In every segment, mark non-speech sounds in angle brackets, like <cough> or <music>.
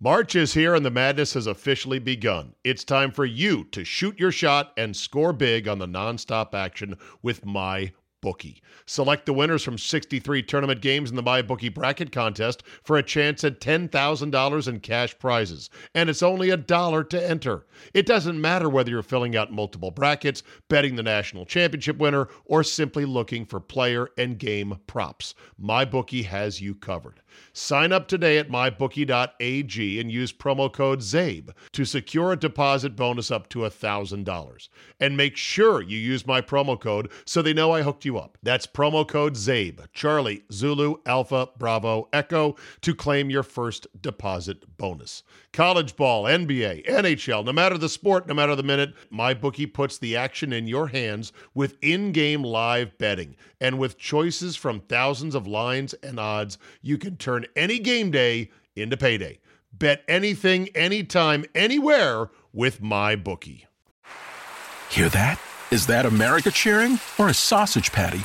March is here and the madness has officially begun. It's time for you to shoot your shot and score big on the nonstop action with my bookie. Select the winners from 63 tournament games in the MyBookie bracket contest for a chance at $10,000 in cash prizes. And it's only a dollar to enter. It doesn't matter whether you're filling out multiple brackets, betting the national championship winner, or simply looking for player and game props. MyBookie has you covered. Sign up today at mybookie.ag and use promo code ZABE to secure a deposit bonus up to $1,000. And make sure you use my promo code so they know I hooked you up. That's promo code ZABE, Charlie, Zulu, Alpha, Bravo, Echo to claim your first deposit bonus. College ball, NBA, NHL, no matter the sport, no matter the minute, MyBookie puts the action in your hands with in game live betting. And with choices from thousands of lines and odds, you can turn any game day into payday. Bet anything, anytime, anywhere with my bookie. Hear that? Is that America cheering or a sausage patty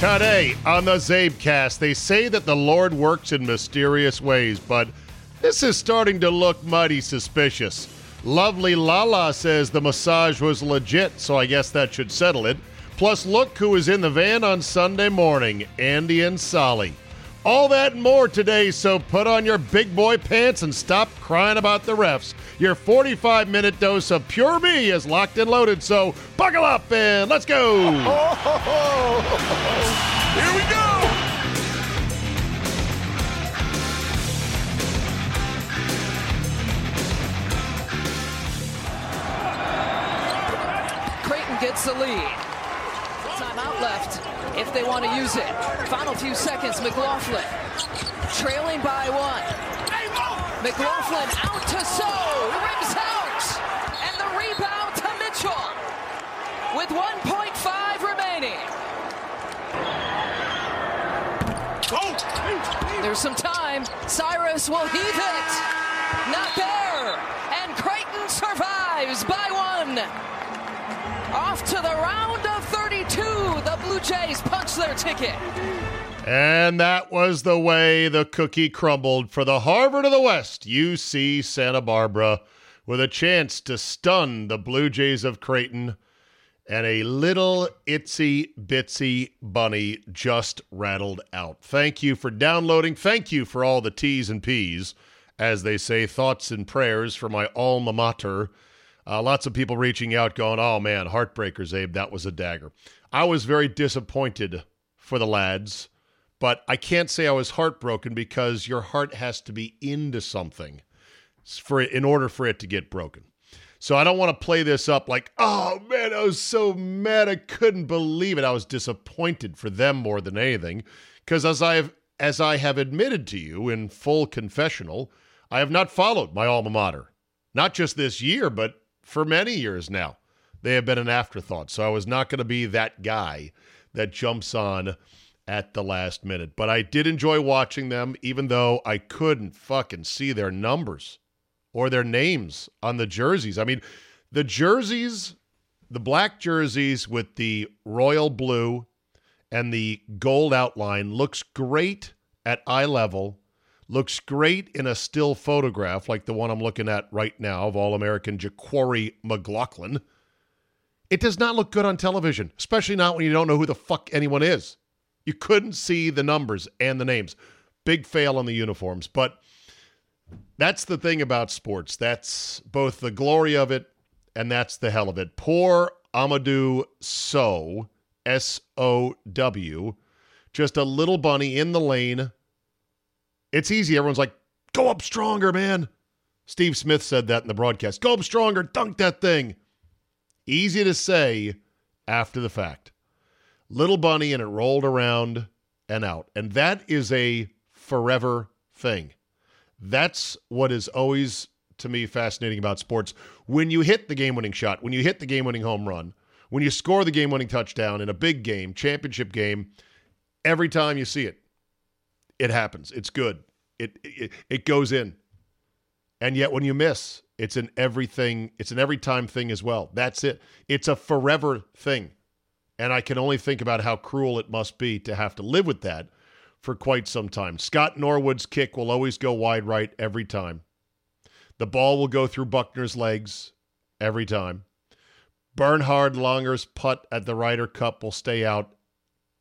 Today on the Zabecast, they say that the Lord works in mysterious ways, but this is starting to look mighty suspicious. Lovely Lala says the massage was legit, so I guess that should settle it. Plus, look who is in the van on Sunday morning Andy and Solly. All that and more today, so put on your big boy pants and stop crying about the refs. Your 45 minute dose of Pure Me is locked and loaded, so buckle up and let's go. <laughs> Here we go! Creighton gets the lead. If they want to use it. Final few seconds, McLaughlin trailing by one. McLaughlin out to Sow, rims out, and the rebound to Mitchell with 1.5 remaining. There's some time. Cyrus will heave it. Not there. And Creighton survives by one. Off to the round of 32. The Blue Jays punch their ticket. And that was the way the cookie crumbled for the Harvard of the West, UC Santa Barbara, with a chance to stun the Blue Jays of Creighton. And a little itsy bitsy bunny just rattled out. Thank you for downloading. Thank you for all the T's and P's, as they say, thoughts and prayers for my alma mater. Uh, lots of people reaching out, going, "Oh man, heartbreakers, Abe, that was a dagger." I was very disappointed for the lads, but I can't say I was heartbroken because your heart has to be into something for it, in order for it to get broken. So I don't want to play this up like, "Oh man, I was so mad, I couldn't believe it." I was disappointed for them more than anything, because as I have as I have admitted to you in full confessional, I have not followed my alma mater, not just this year, but for many years now. They have been an afterthought. So I was not going to be that guy that jumps on at the last minute. But I did enjoy watching them, even though I couldn't fucking see their numbers or their names on the jerseys. I mean, the jerseys, the black jerseys with the royal blue and the gold outline looks great at eye level looks great in a still photograph like the one I'm looking at right now of All American JaQuori McLaughlin. It does not look good on television, especially not when you don't know who the fuck anyone is. You couldn't see the numbers and the names. Big fail on the uniforms, but that's the thing about sports. That's both the glory of it and that's the hell of it. Poor Amadou Sow, S O W, just a little bunny in the lane. It's easy. Everyone's like, go up stronger, man. Steve Smith said that in the broadcast. Go up stronger, dunk that thing. Easy to say after the fact. Little bunny, and it rolled around and out. And that is a forever thing. That's what is always, to me, fascinating about sports. When you hit the game winning shot, when you hit the game winning home run, when you score the game winning touchdown in a big game, championship game, every time you see it, it happens. It's good. It, it, it goes in. And yet when you miss, it's an everything, it's an every time thing as well. That's it. It's a forever thing. And I can only think about how cruel it must be to have to live with that for quite some time. Scott Norwood's kick will always go wide right every time. The ball will go through Buckner's legs every time. Bernhard Langer's putt at the Ryder Cup will stay out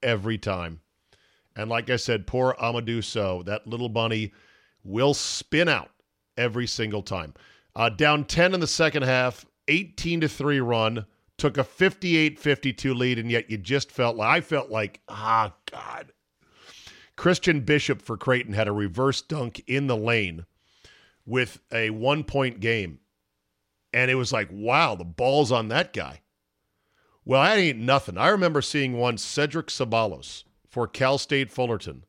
every time. And like I said, poor Amadou Sow, that little bunny will spin out every single time. Uh, down 10 in the second half, 18 to 3 run, took a 58 52 lead, and yet you just felt like I felt like, ah, God. Christian Bishop for Creighton had a reverse dunk in the lane with a one point game. And it was like, wow, the ball's on that guy. Well, that ain't nothing. I remember seeing one Cedric Ceballos for Cal State Fullerton.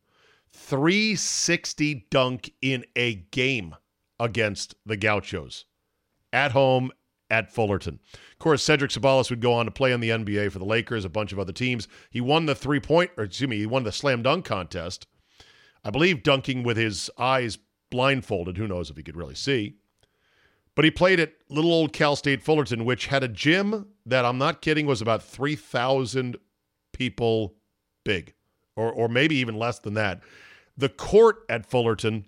360 dunk in a game against the Gauchos at home at Fullerton. Of course, Cedric Ceballos would go on to play in the NBA for the Lakers, a bunch of other teams. He won the three point, or excuse me, he won the slam dunk contest. I believe dunking with his eyes blindfolded. Who knows if he could really see? But he played at little old Cal State Fullerton, which had a gym that I'm not kidding was about 3,000 people big, or, or maybe even less than that. The court at Fullerton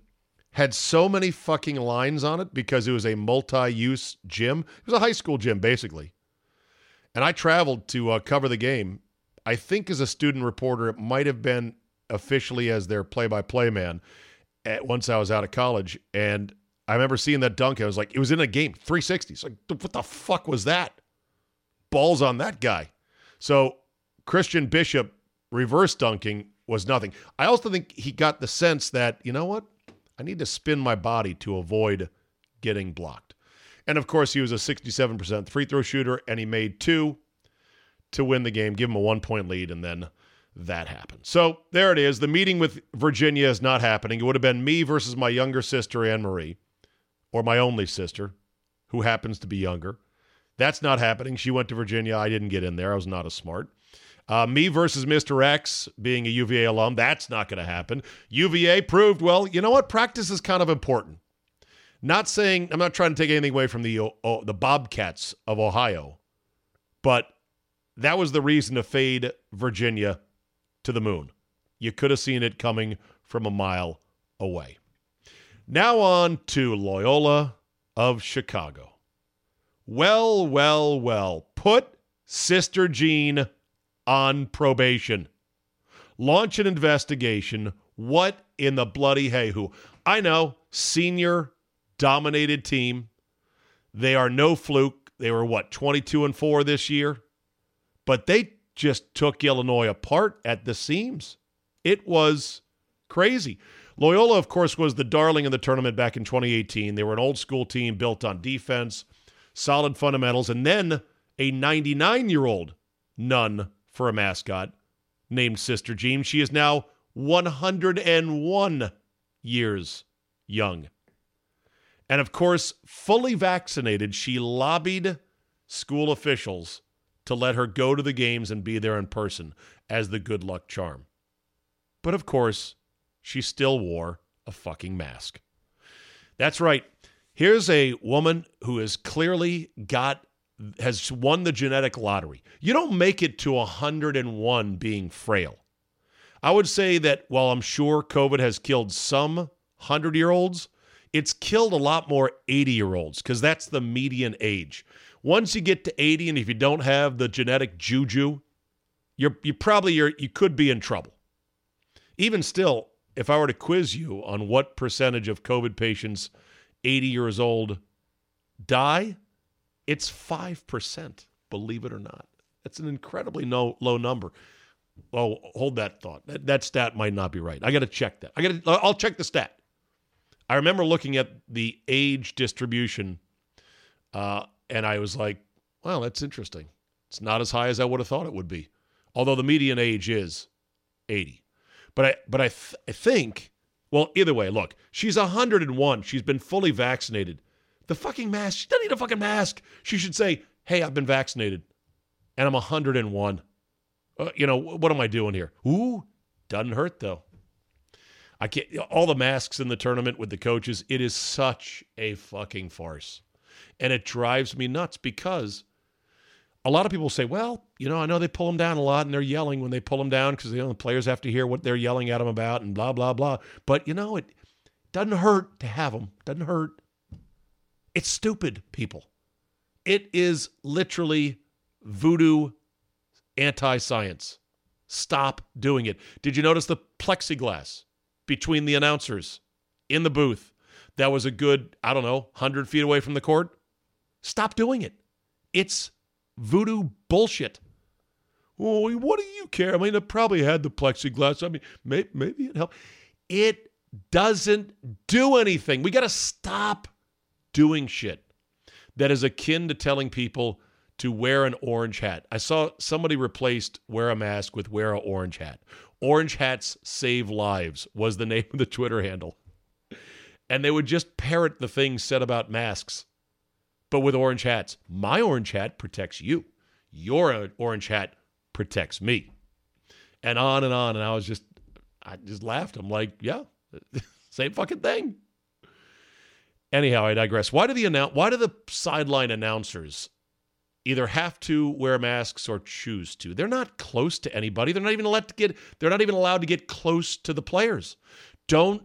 had so many fucking lines on it because it was a multi-use gym. It was a high school gym basically. And I traveled to uh, cover the game. I think as a student reporter, it might have been officially as their play-by-play man at, once I was out of college. And I remember seeing that dunk. I was like, it was in a game, 360. Like, what the fuck was that? Balls on that guy. So Christian Bishop reverse dunking was nothing. I also think he got the sense that, you know what? I need to spin my body to avoid getting blocked. And of course, he was a 67% free throw shooter, and he made two to win the game, give him a one point lead, and then that happened. So there it is. The meeting with Virginia is not happening. It would have been me versus my younger sister, Anne Marie, or my only sister, who happens to be younger. That's not happening. She went to Virginia. I didn't get in there. I was not as smart. Uh, me versus Mr. X being a UVA alum, that's not going to happen. UVA proved, well, you know what? Practice is kind of important. Not saying, I'm not trying to take anything away from the, oh, the Bobcats of Ohio, but that was the reason to fade Virginia to the moon. You could have seen it coming from a mile away. Now on to Loyola of Chicago. Well, well, well. Put Sister Jean on probation. Launch an investigation. What in the bloody hey who? I know, senior dominated team. They are no fluke. They were what, 22 and 4 this year? But they just took Illinois apart at the seams. It was crazy. Loyola, of course, was the darling of the tournament back in 2018. They were an old school team built on defense, solid fundamentals, and then a 99 year old nun for a mascot named Sister Jean. She is now 101 years young. And of course, fully vaccinated, she lobbied school officials to let her go to the games and be there in person as the good luck charm. But of course, she still wore a fucking mask. That's right. Here's a woman who has clearly got has won the genetic lottery. You don't make it to 101 being frail. I would say that while I'm sure COVID has killed some 100 year olds, it's killed a lot more 80 year olds because that's the median age. Once you get to 80, and if you don't have the genetic juju, you're you probably you're, you could be in trouble. Even still, if I were to quiz you on what percentage of COVID patients 80 years old die, It's 5%, believe it or not. That's an incredibly no, low number. Oh, hold that thought. That, that stat might not be right. I got to check that. I got to I'll check the stat. I remember looking at the age distribution uh, and I was like, well, that's interesting. It's not as high as I would have thought it would be. Although the median age is 80. But I but I, th- I think well, either way, look, she's 101. She's been fully vaccinated. The fucking mask, she doesn't need a fucking mask. She should say, hey, I've been vaccinated and I'm 101. Uh, you know, what am I doing here? Ooh, doesn't hurt though. I can't, all the masks in the tournament with the coaches, it is such a fucking farce. And it drives me nuts because a lot of people say, well, you know, I know they pull them down a lot and they're yelling when they pull them down because you know, the players have to hear what they're yelling at them about and blah, blah, blah. But, you know, it doesn't hurt to have them. Doesn't hurt. It's stupid, people. It is literally voodoo anti science. Stop doing it. Did you notice the plexiglass between the announcers in the booth? That was a good, I don't know, 100 feet away from the court. Stop doing it. It's voodoo bullshit. Oh, what do you care? I mean, it probably had the plexiglass. I mean, maybe, maybe it helped. It doesn't do anything. We got to stop doing shit that is akin to telling people to wear an orange hat. I saw somebody replaced wear a mask with wear a orange hat. Orange hats save lives was the <laughs> name of the Twitter handle. And they would just parrot the things said about masks but with orange hats. My orange hat protects you. Your orange hat protects me. And on and on. And I was just, I just laughed. I'm like, yeah, <laughs> same fucking thing. Anyhow, I digress. Why do the announce? Why do the sideline announcers either have to wear masks or choose to? They're not close to anybody. They're not even allowed to get. They're not even allowed to get close to the players. Don't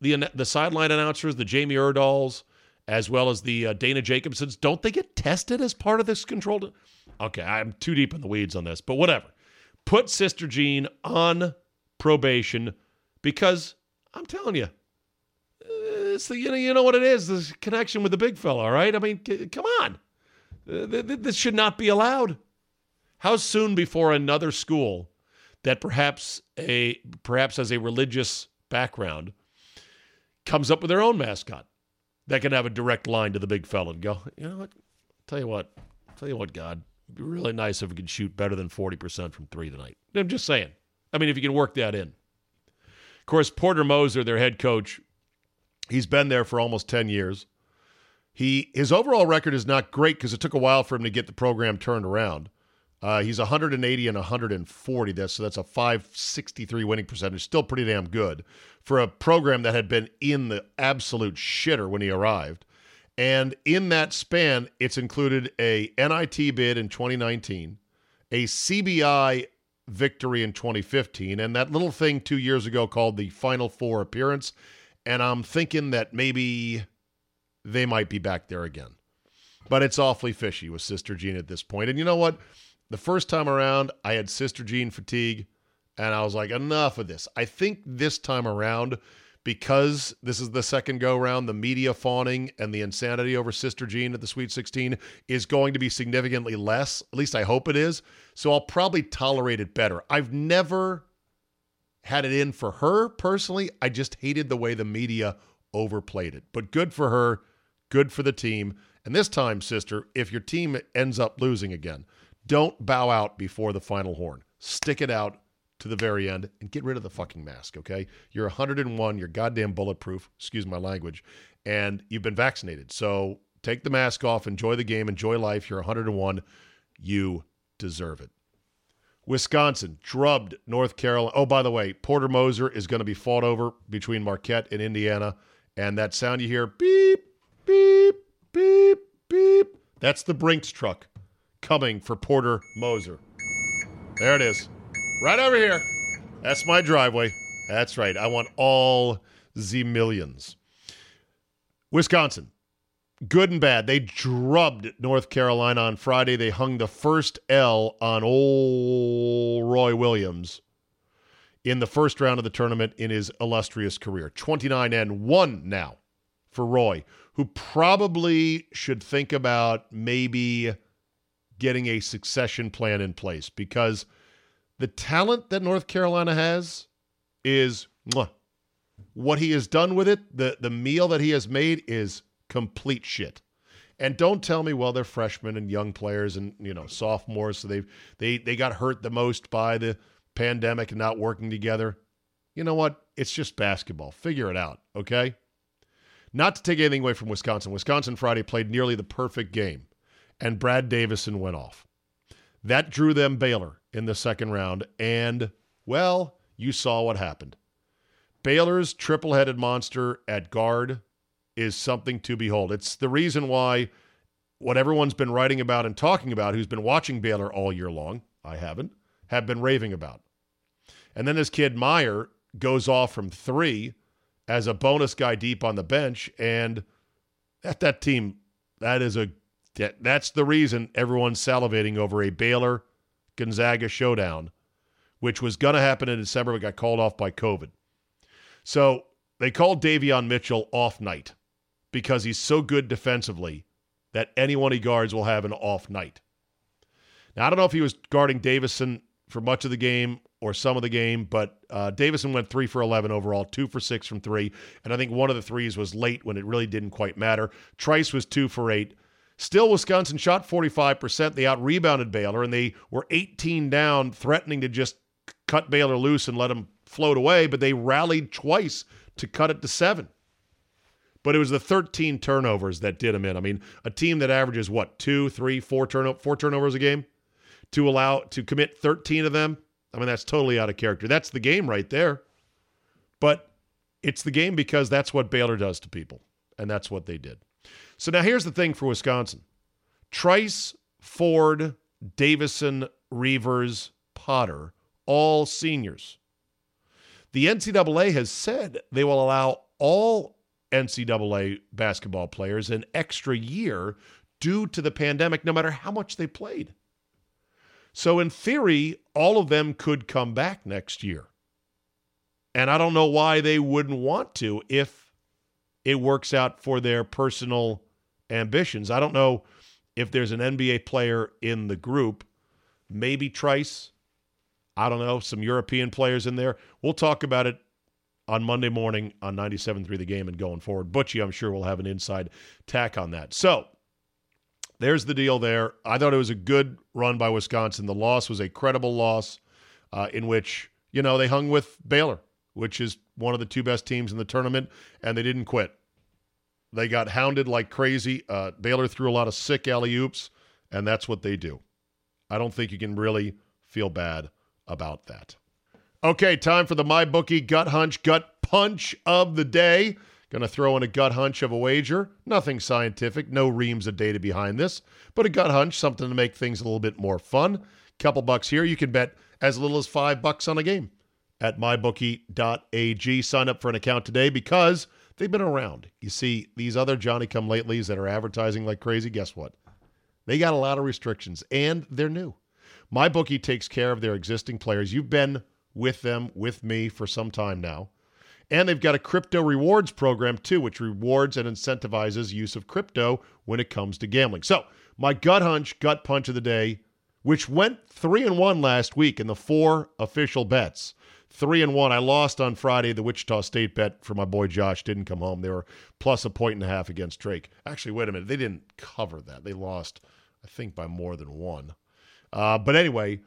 the the sideline announcers, the Jamie Erdahls, as well as the uh, Dana Jacobsons, don't they get tested as part of this controlled? Okay, I'm too deep in the weeds on this, but whatever. Put Sister Jean on probation because I'm telling you, it's the you know you know what it is the connection with the big fella. right I mean, c- come on, uh, this should not be allowed. How soon before another school that perhaps a perhaps has a religious background comes up with their own mascot? that can have a direct line to the big fella and go, you know what? Tell you what, tell you what, God, it'd be really nice if we could shoot better than 40% from three tonight. I'm just saying. I mean, if you can work that in. Of course, Porter Moser, their head coach, he's been there for almost 10 years. He his overall record is not great because it took a while for him to get the program turned around. Uh, he's 180 and 140. That's so that's a 563 winning percentage. Still pretty damn good for a program that had been in the absolute shitter when he arrived. And in that span, it's included a NIT bid in 2019, a CBI victory in 2015, and that little thing two years ago called the Final Four appearance. And I'm thinking that maybe they might be back there again. But it's awfully fishy with Sister Jean at this point. And you know what? The first time around, I had Sister Jean fatigue, and I was like, enough of this. I think this time around, because this is the second go round, the media fawning and the insanity over Sister Jean at the Sweet 16 is going to be significantly less. At least I hope it is. So I'll probably tolerate it better. I've never had it in for her personally. I just hated the way the media overplayed it. But good for her, good for the team. And this time, sister, if your team ends up losing again, don't bow out before the final horn. Stick it out to the very end and get rid of the fucking mask, okay? You're 101, you're goddamn bulletproof, excuse my language, and you've been vaccinated. So take the mask off, enjoy the game, enjoy life. You're 101. You deserve it. Wisconsin drubbed North Carolina. Oh, by the way, Porter Moser is going to be fought over between Marquette and Indiana. And that sound you hear beep, beep, beep, beep. That's the Brinks truck coming for Porter Moser. There it is. Right over here. That's my driveway. That's right. I want all the millions. Wisconsin, good and bad. They drubbed North Carolina on Friday. They hung the first L on old Roy Williams in the first round of the tournament in his illustrious career. 29 and 1 now for Roy, who probably should think about maybe getting a succession plan in place because the talent that North Carolina has is mwah. what he has done with it. The the meal that he has made is complete shit. And don't tell me, well, they're freshmen and young players and you know sophomores, so they they they got hurt the most by the pandemic and not working together. You know what? It's just basketball. Figure it out, okay? Not to take anything away from Wisconsin. Wisconsin Friday played nearly the perfect game, and Brad Davison went off. That drew them Baylor in the second round, and well, you saw what happened. Baylor's triple headed monster at guard is something to behold. It's the reason why what everyone's been writing about and talking about, who's been watching Baylor all year long, I haven't, have been raving about. And then this kid Mayer goes off from three as a bonus guy deep on the bench, and that that team, that is a that, that's the reason everyone's salivating over a Baylor Gonzaga showdown, which was to happen in December, but got called off by COVID. So they called Davion Mitchell off night because he's so good defensively that anyone he guards will have an off night. Now, I don't know if he was guarding Davison for much of the game or some of the game, but uh, Davison went three for 11 overall, two for six from three. And I think one of the threes was late when it really didn't quite matter. Trice was two for eight. Still, Wisconsin shot 45%. They out rebounded Baylor, and they were 18 down, threatening to just cut Baylor loose and let them float away, but they rallied twice to cut it to seven. But it was the 13 turnovers that did them in. I mean, a team that averages what two, three, four turno- four turnovers a game to allow to commit 13 of them. I mean, that's totally out of character. That's the game right there. But it's the game because that's what Baylor does to people, and that's what they did. So now here's the thing for Wisconsin: Trice, Ford, Davison, Reuvers, Potter, all seniors. The NCAA has said they will allow all NCAA basketball players an extra year due to the pandemic, no matter how much they played. So, in theory, all of them could come back next year. And I don't know why they wouldn't want to if it works out for their personal ambitions. I don't know if there's an NBA player in the group, maybe Trice, I don't know, some European players in there. We'll talk about it on Monday morning on 97.3 The Game and going forward. Butchie, I'm sure, will have an inside tack on that. So there's the deal there. I thought it was a good run by Wisconsin. The loss was a credible loss uh, in which, you know, they hung with Baylor, which is one of the two best teams in the tournament, and they didn't quit. They got hounded like crazy. Uh, Baylor threw a lot of sick alley oops, and that's what they do. I don't think you can really feel bad about that. Okay, time for the my bookie gut hunch, gut punch of the day. Going to throw in a gut hunch of a wager. Nothing scientific, no reams of data behind this, but a gut hunch, something to make things a little bit more fun. Couple bucks here. You can bet as little as five bucks on a game at mybookie.ag. Sign up for an account today because they've been around. You see, these other Johnny come latelys that are advertising like crazy, guess what? They got a lot of restrictions and they're new. MyBookie takes care of their existing players. You've been with them, with me for some time now. And they've got a crypto rewards program too, which rewards and incentivizes use of crypto when it comes to gambling. So, my gut hunch, gut punch of the day, which went three and one last week in the four official bets. Three and one. I lost on Friday. The Wichita State bet for my boy Josh didn't come home. They were plus a point and a half against Drake. Actually, wait a minute. They didn't cover that. They lost, I think, by more than one. Uh, but anyway,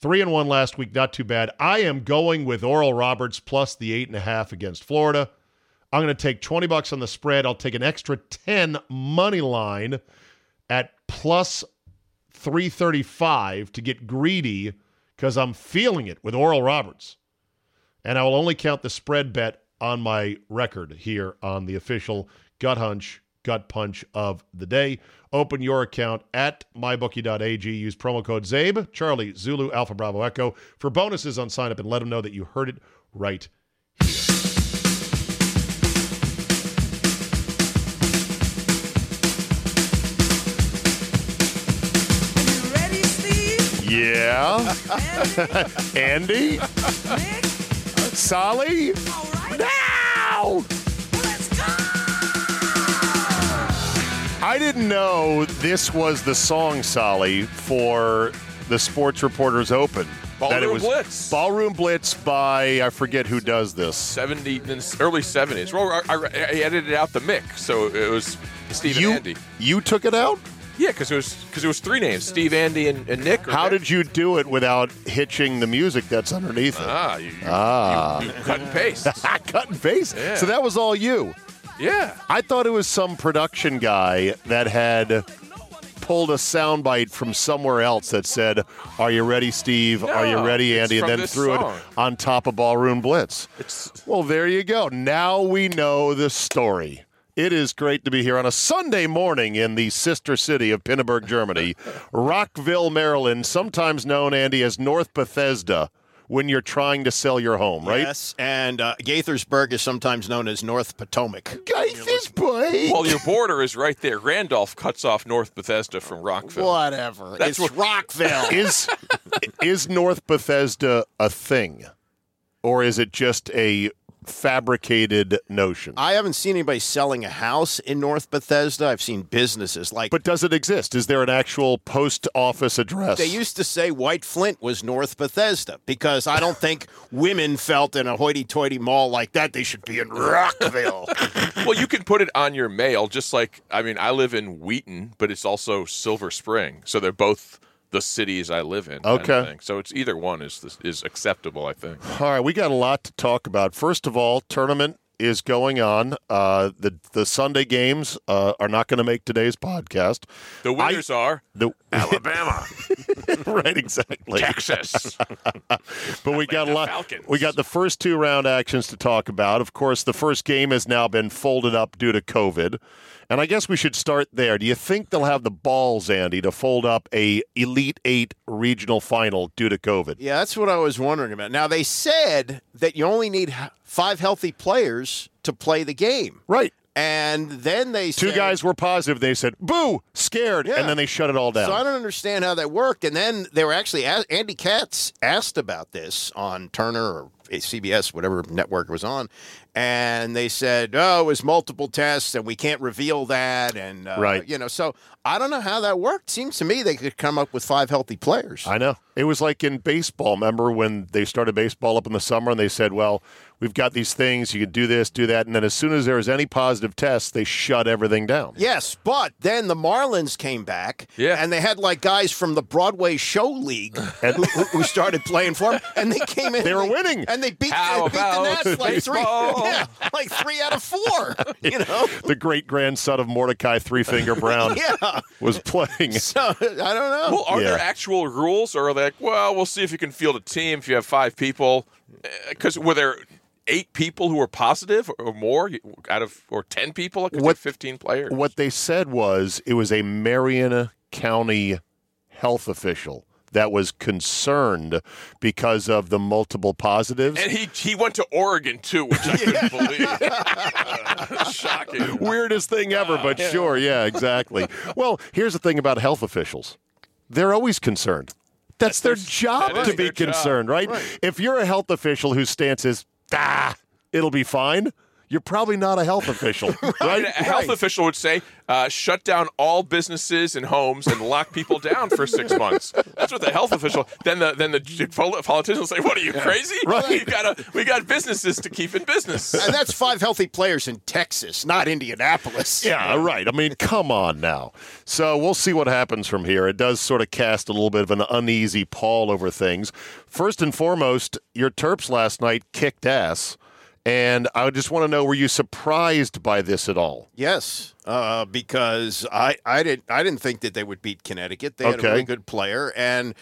three and one last week, not too bad. I am going with Oral Roberts plus the eight and a half against Florida. I'm going to take 20 bucks on the spread. I'll take an extra 10 money line at plus 335 to get greedy because I'm feeling it with Oral Roberts. And I will only count the spread bet on my record here on the official Gut Hunch gut punch of the day. Open your account at mybookie.ag. Use promo code ZABE, Charlie, Zulu, Alpha, Bravo, Echo for bonuses on sign up and let them know that you heard it right here. Yeah. <laughs> Andy? Solly? Now! I didn't know this was the song, Solly, for the Sports Reporters Open. that it Ballroom was Blitz. Ballroom Blitz by I forget who does this. 70 early 70s. Well, I, I, I edited out the mix, so it was Steve you and Andy. you took it out. Yeah, because it was because it was three names: Steve, Andy, and, and Nick. or How Nick. did you do it without hitching the music that's underneath it? Ah, you, you, Ah. you, you cut and paste. <laughs> Cut and paste. Yeah. So that was all you. Yeah. I thought it was some production guy that had pulled a soundbite from somewhere else that said, "Are you ready, Steve? Are you No, ready, it's Andy?" And from then this threw song. it on top of Ballroom Blitz. It's Well, there you go. Now we know the story. It is great to be here on a Sunday morning in the sister city of Pinneberg, Germany, <laughs> Rockville, Maryland, sometimes known, Andy, as North Bethesda, when you're trying to sell your home, right? Yes, and uh, Gaithersburg is sometimes known as North Potomac. Gaithersburg. well, your border is right there. Randolph cuts off North Bethesda from Rockville. Whatever. That's it's what- Rockville. <laughs> is is North Bethesda a thing, or is it just a fabricated notion? I haven't seen anybody selling a house in North Bethesda. I've seen businesses like. but does it exist? Is there an actual post office address? they used to say White Flint was North Bethesda because I don't think women felt in a hoity-toity mall like that they should be in Rockville. <laughs> Well, you can put it on your mail, just like I mean, I live in Wheaton, but it's also Silver Spring, so they're both the cities I live in. Okay. so it's either one is is acceptable, I think. All right, we got a lot to talk about. First of all, tournament is going on. Uh, the the Sunday games uh, are not going to make today's podcast. The winners are The <laughs> Alabama, right, exactly. Texas. <laughs> But we got a lot. Falcons. We got the first two round actions to talk about. Of course, the first game has now been folded up due to COVID, and I guess we should start there. Do you think they'll have the balls, Andy, to fold up a Elite Eight regional final due to COVID? yeah, that's what I was wondering about. Now they said that you only need five healthy players to play the game, Right. And then they Two guys were positive. They said, "Boo, scared," Yeah. and then they shut it all down. So I don't understand how that worked. And then they were actually Andy Katz asked about this on Turner or CBS, whatever network it was on, and they said, "Oh, it was multiple tests, and we can't reveal that." And uh, Right. you know, so I don't know how that worked. Seems to me they could come up with five healthy players. I know. It was like in baseball. Remember when they started baseball up in the summer and they said, well, we've got these things. You could do this, do that. And then as soon as there was any positive test, they shut everything down. Yes, but then the Marlins came back, Yeah. and they had like guys from the Broadway Show League who, who, who started playing for them, and they came in. They were and winning. and they beat, they beat the about Nats like three, <laughs> yeah, like three out of four. You <laughs> know, The great grandson of Mordecai Three Finger Brown <laughs> yeah. was playing. So I don't know. Well, are Yeah. there actual rules, or are they like, well, we'll see if you can field a team if you have five people? Because were there eight people who were positive or more out of, or ten people? What- fifteen players. What they said was it was a Marion County health official that was concerned because of the multiple positives. And he he went to Oregon too, which I couldn't believe. <laughs> Shocking. Weirdest thing ever, but ah. sure, yeah, exactly. well, here's the thing about health officials they're always concerned. That's, their job that to be job. concerned, right? If you're a health official whose stance is, ah, it'll be fine, you're probably not a health official, <laughs> right? A health official would say, uh, shut down all businesses and homes and lock people down for six <laughs> months. That's what the health official. Then the then the pol- politicians will say, "What are you crazy? Right. You gotta, we got businesses to keep in business." <laughs> and that's five healthy players in Texas, not Indianapolis. Yeah, right. I mean, come on now. So we'll see what happens from here. It does sort of cast a little bit of an uneasy pall over things. First and foremost, your Terps last night kicked ass. And I just want to know were you surprised by this at all? Yes, uh, because I, I didn't I didn't think that they would beat Connecticut. They had Okay. a really good player, and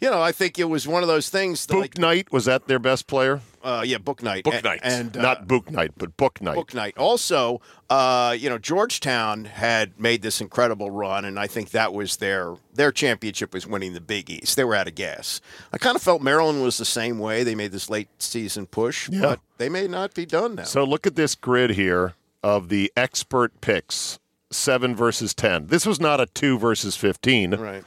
you know I think it was one of those things. That, Book like, Knight, was that their best player? Uh, yeah, Book Night. Book and, Knight. and uh, Not Book night, but Book night. Book Night. Also, uh, you know, Georgetown had made this incredible run, and I think that was their their championship was winning the Big East. They were out of gas. I kind of felt Maryland was the same way. They made this late season push, Yeah. but they may not be done now. So look at this grid here of the expert picks. Seven versus ten. This was not a two versus fifteen. right.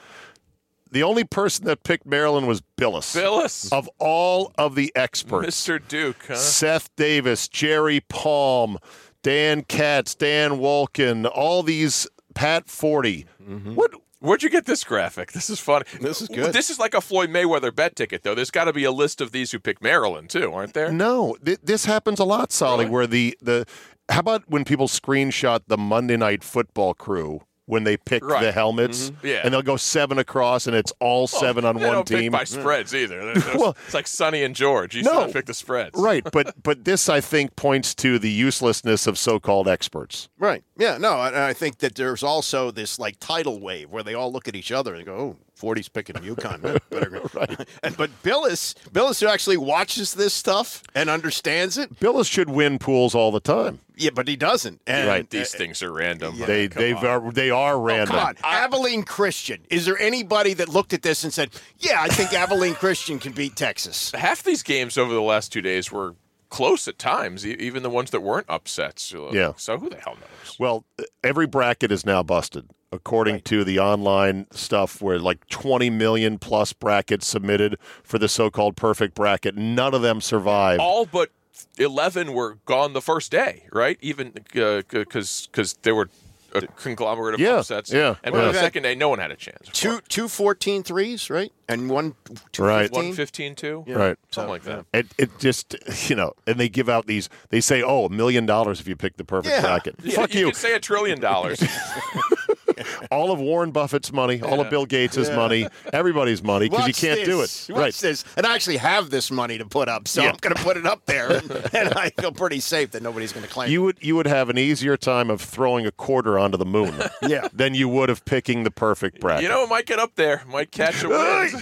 The only person that picked Maryland was Bilas. Bilas. Of all of the experts, Mr. Duke, huh? Seth Davis, Jerry Palm, Dan Katz, Dan Wolken, all these Pat Forde. Mm-hmm. What? Where'd you get this graphic? This is funny. This is good. This is like a Floyd Mayweather bet ticket, though. There's got to be a list of these who pick Maryland too, aren't there? No, th- this happens a lot, Solly, Really? where the, the. How about when people screenshot the Monday night football crew when they pick Right. the helmets? Mm-hmm. Yeah. And they'll go seven across and it's all oh, seven on They one don't pick team. by spreads either. <laughs> Well- it's like Sonny and George. You No. no. pick the spreads. Right, but <laughs> but this I think points to the uselessness of so-called experts. Right. Yeah. No, and I think that there's also this like tidal wave where they all look at each other and go, "Oh, Forde's picking UConn." <laughs> Better go." Right. <laughs> And but Bilas, Bilas who actually watches this stuff and understands it. Bilas should win pools all the time. Yeah, but he doesn't. And, Right. These uh, things are random. they they are they are oh, random. Come on, Abilene Christian. Is there anybody that looked at this and said, "Yeah, I think Abilene Christian can beat Texas"? <laughs> Half these games over the last two days were close at times, e- even the ones that weren't upsets. So, Yeah. So who the hell knows? Well, every bracket is now busted, according to the online stuff, where like 20 million plus brackets submitted for the so-called perfect bracket. None of them survived. All but eleven were gone the first day, right? Even uh, because because they were a conglomerate of Yeah, upsets. yeah, And by yeah. the second day, no one had a chance. Two two 14 threes, right? And one two Right. 1 15? 15 2? Right. Something like that. It, it just, you know, and they give out these, they say, oh, a million dollars if you pick the perfect Yeah. bracket. Yeah, Fuck you you. could say a trillion dollars. <laughs> <laughs> <laughs> all of Warren Buffett's money, all of Bill Gates' money, everybody's money, because you can't do it. Watch Right. this. And I actually have this money to put up, so. I'm going to put it up there, and, <laughs> and I feel pretty safe that nobody's going to claim. You would you would have an easier time of throwing a quarter onto the moon <laughs> Yeah. than you would of picking the perfect bracket. you know, it might get up there, might catch a wind.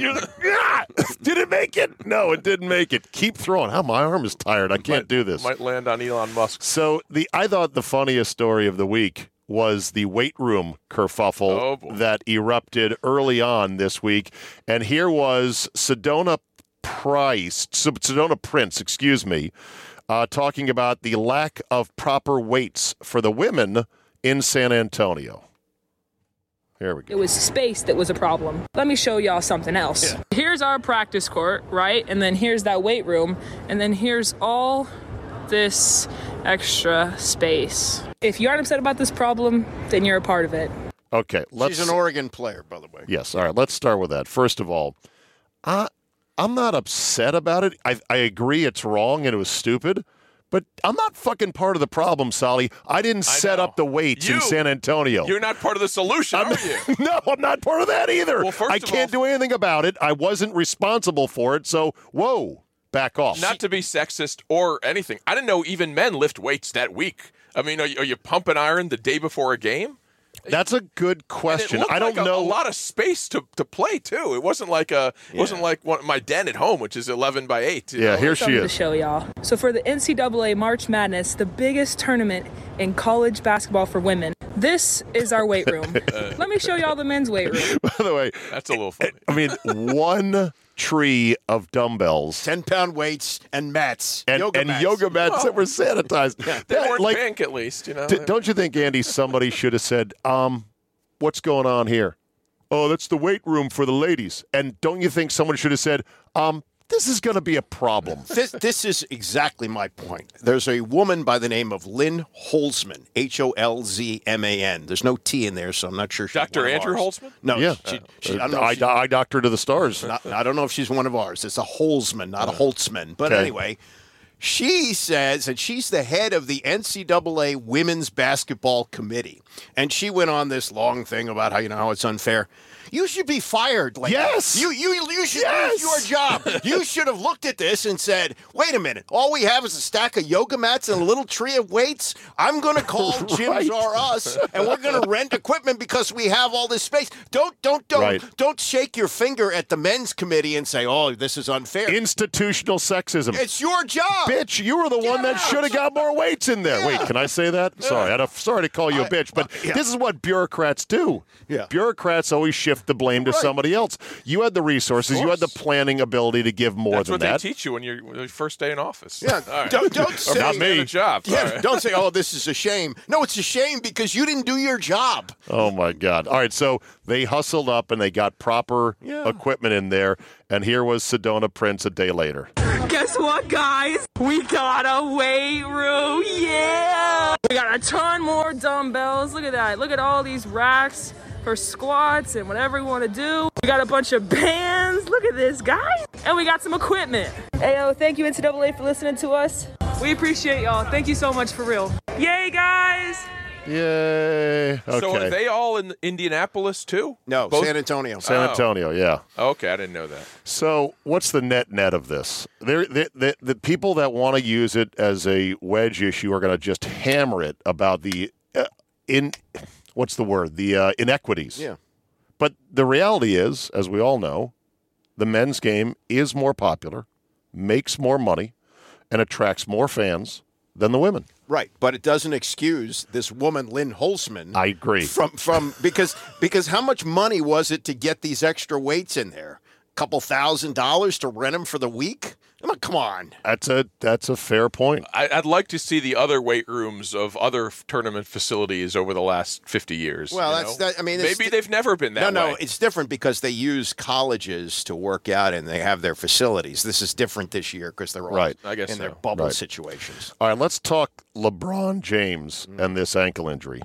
Did it make it? No, it didn't make it. Keep throwing. How my arm is tired. I can't Might- do this. Might land on Elon Musk. So the I thought the funniest story of the week was the weight room kerfuffle Oh, that erupted early on this week, and here was Sedona Price, Sedona Prince, excuse me, uh, talking about the lack of proper weights for the women in San Antonio. Here we go. It was space that was a problem. Let me show y'all something else. Here's our practice court, right? And then here's that weight room. And then here's all this extra space. If you aren't upset about this problem, then you're a part of it. Okay, let's. She's an Oregon player, by the way. Yes. All right. Let's start with that. First of all, I I'm not upset about it. I I agree it's wrong and it was stupid, but I'm not fucking part of the problem, Solly. I didn't I set know. up the weights in San Antonio. You're not part of the solution, I'm, are you? <laughs> no, I'm not part of that either. Well, first I of can't all- do anything about it. I wasn't responsible for it. So, whoa, back off. Not to be sexist or anything. I didn't know even men lift weights that week. I mean, are you, are you pumping iron the day before a game? That's a good And question. It I don't like a, know. a lot of space to, to play too. It wasn't like a it wasn't like one, my den at home, which is eleven by eight. yeah, know? here she Something to is. show y'all. So for the NCAA March Madness, the biggest tournament in college basketball for women, this is our weight room. <laughs> Uh, Let me show y'all the men's weight room. By the way, That's a little funny. I mean, one tree of dumbbells 10 pound weights and mats. and yoga and mats. yoga mats that were sanitized. They That, weren't like, pink at least, you know. D- don't you think, Andy, somebody should have said, um, what's going on here? Oh, that's the weight room for the ladies. And don't you think someone should have said, um, this is going to be a problem? This, this is exactly my point. There's a woman by the name of Lynn Holzman, H O L Z M A N. There's no T in there, so I'm not sure. Dr. Andrew ours. Holzman? No, yeah. she, she, I Uh, don't know. eye, if doctor to the stars. not- I don't know if she's one of ours. It's a Holzman, not a Holtzman. But Okay. anyway, she says, and she's the head of the NCAA Women's Basketball Committee, and she went on this long thing about how you know how it's unfair. You should be fired. Lady. Yes. You you you should Yes. lose your job. <laughs> You should have looked at this and said, "Wait a minute. All we have is a stack of yoga mats and a little tree of weights. I'm going to call <laughs> Gyms Right. R Us, and we're going to rent equipment because we have all this space. Don't don't don't Right. don't shake your finger at the men's committee and say, "Oh, this is unfair." Institutional sexism. it's your job. bitch, you were the one that should have got more weights in there. Wait, can I say that? Sorry, I, sorry to call you a bitch, but uh, yeah. this is what bureaucrats do. Yeah. Bureaucrats always shift the blame to Right. somebody else. You had the resources, you had the planning ability to give more That's than what that. they teach you when you're when your first day in office. Yeah, All right. don't don't Or say first day in a job. Yeah, All right. don't say, "Oh, this is a shame." No, it's a shame because you didn't do your job. Oh my God! All right, so they hustled up and they got proper Yeah. equipment in there, and here was Sedona Prince a day later. Guess what, guys? We got a weight room. Yeah. We got a ton more dumbbells. Look at that. Look at all these racks for squats and whatever we want to do. We got a bunch of bands. Look at this, guys. And we got some equipment. Ayo, thank you, NCAA, for listening to us. We appreciate y'all. Thank you so much for real. Yay, guys. Yay. Okay. So are they all in Indianapolis too? No, Both- San Antonio. San Oh. Antonio, yeah. Okay, I didn't know that. So, what's the net net of this? There, the, the, the people that want to use it as a wedge issue are going to just hammer it about the uh, in what's the word? The uh, inequities. Yeah. But the reality is, as we all know, the men's game is more popular, makes more money, and attracts more fans than the women. Right, but it doesn't excuse this woman, Lynn Holzman. I agree. From from because because how much money was it to get these extra weights in there? A couple thousand dollars to rent them for the week? I mean, come on. That's a that's a fair point. I, I'd like to see the other weight rooms of other f- tournament facilities over the last 50 years. Well, you that's know? that. I mean, maybe st- they've never been that no, way. no, it's different because they use colleges to work out and they have their facilities. This is different this year because they're all Right. I guess in their so. bubble Right. situations. All right, let's talk LeBron James and mm-hmm. this ankle injury.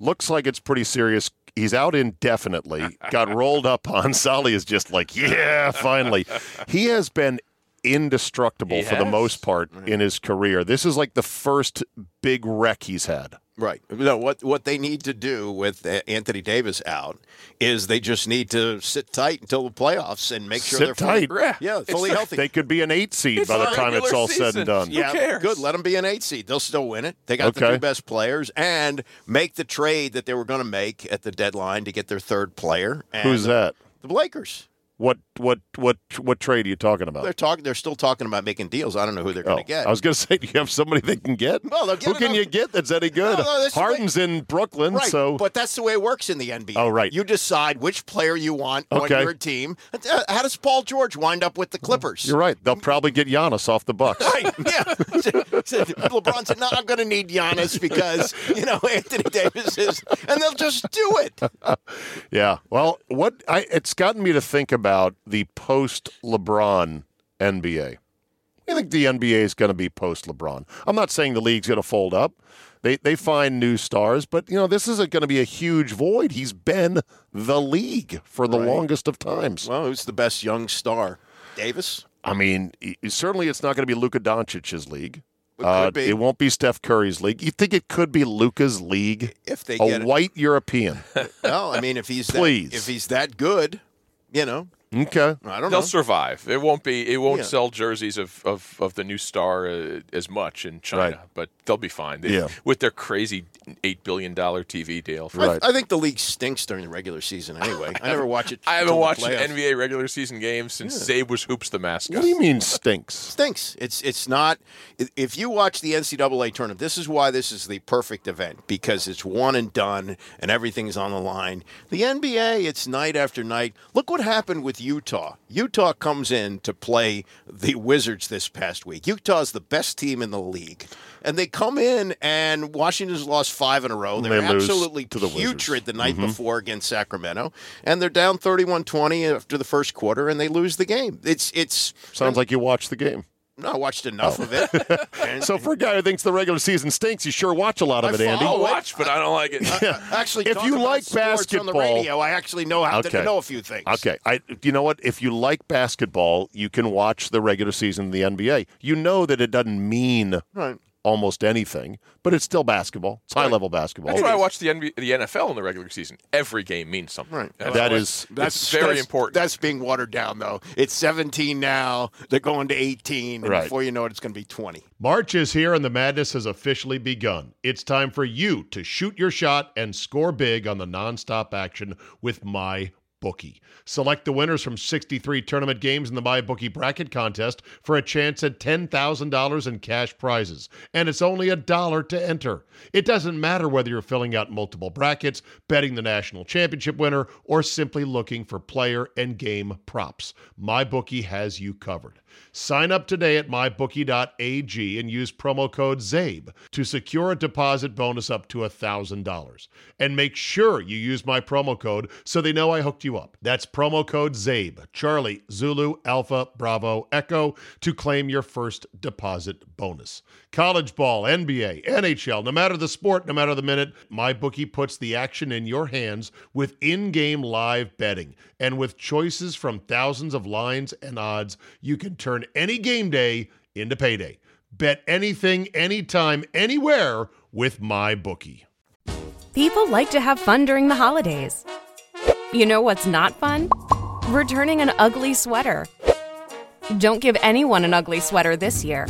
Looks like it's pretty serious. He's out indefinitely. Got rolled up on. <laughs> Solly is just like, yeah, finally. He has been indestructible He for the most part in his career. This is like the first big wreck he's had. Right. No, what what they need to do with uh, Anthony Davis out is they just need to sit tight until the playoffs and make sure Sit they're fully, tight. yeah, fully the- healthy. They could be an eight seed It's by the the time it's regular all said and done. Yeah. yeah, cares? good. Let them be an eight seed. They'll still win it. They got the two best players and make the trade that they were going to make at the deadline to get their third player. And Who's that? The Lakers. What what what what trade are you talking about? They're talking. They're still talking about making deals. I don't know who they're going Oh, to get. I was going to say, do you have somebody they can get? Well, Who can enough- you get that's any good? No, no, the way- Harden's in Brooklyn, Right, so but that's the way it works in the NBA. Oh, right. You decide which player you want on Okay. your team. Uh, How does Paul George wind up with the Clippers? you're right. They'll probably get Giannis off the Bucks. Right, yeah. <laughs> LeBron said, "No, I'm going to need Giannis because you know <laughs> Anthony Davis is," and they'll just do it. <laughs> Yeah. Well, what I it's gotten me to think about the post LeBron NBA. I think the NBA is going to be post LeBron. I'm not saying the league's going to fold up. They they find new stars, but you know this isn't going to be a huge void. He's been the league for the longest of times. Well, who's the best young star? Davis. I mean, certainly it's not going to be Luka Doncic's league. It Uh, be. it won't be Steph Curry's league. You think it could be Luka's league? If they a get it. white European. <laughs> Well, I mean, if he's that, if he's that good, you know, okay. I don't They'll know. survive. It won't be. It won't Yeah. sell jerseys of, of, of the new star uh, as much in China, Right. but they'll be fine. They- Yeah. with their crazy eight billion dollar TV deal. For, Right. I, I think the league stinks during the regular season anyway. I never watch it. <laughs> I haven't till the watched an playoffs. NBA regular season game since Zabe was hoops the mascot. What do you mean stinks? stinks. It's it's not. i- If you watch the NCAA tournament, this is why this is the perfect event because it's one and done and everything's on the line. The NBA, it's night after night. Look what happened with Utah. Utah comes in to play the Wizards this past week. Utah's the best team in the league. And they come in, and Washington's lost five in a row. They're They absolutely to the Wizards. Mm-hmm. putrid the night before against Sacramento, and they're down 31-20 after the first quarter, and they lose the game. It's it's Sounds like you watched the game. No, I watched enough oh. of it. <laughs> And- So for a guy who thinks the regular season stinks, you sure watch a lot of I it, Andy. follow I'll watch, but I don't like it. <laughs> Yeah. actually, If you like basketball, on the radio, I actually know how Okay. to know a few things. Okay, I. You know what? If you like basketball, you can watch the regular season of the NBA. You know that it doesn't mean Right. Almost anything, but it's still basketball. It's high level basketball. That's why I watch the NBA, the NFL in the regular season. Every game means something. Right. That's That why- is- it's very that's- important. That's being watered down, though. It's 17 now. They're going to 18. And Right. Before you know it, it's going to be 20. March is here and the madness has officially begun. It's time for you to shoot your shot and score big on the nonstop action with my bookie. Select the winners from 63 tournament games in the MyBookie bracket contest for a chance at $10,000 in cash prizes. And it's only a dollar to enter. It doesn't matter whether you're filling out multiple brackets, betting the national championship winner, or simply looking for player and game props. MyBookie has you covered. Sign up today at mybookie.ag and use promo code ZABE to secure a deposit bonus up to $1,000. And make sure you use my promo code so they know I hooked you up. That's promo code ZABE, Charlie, Zulu, Alpha, Bravo, Echo to claim your first deposit bonus. College ball, NBA, NHL, no matter the sport, no matter the minute, MyBookie puts the action in your hands with in game live betting. And with choices from thousands of lines and odds, you can turn any game day into payday. Bet anything, anytime, anywhere with my bookie. People like to have fun during the holidays. You know what's not fun? Returning an ugly sweater. Don't give anyone an ugly sweater this year.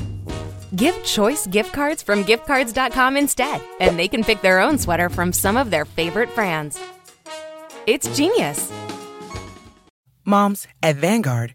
Give choice gift cards from giftcards.com instead, and they can pick their own sweater from some of their favorite brands. It's genius. Moms, at Vanguard,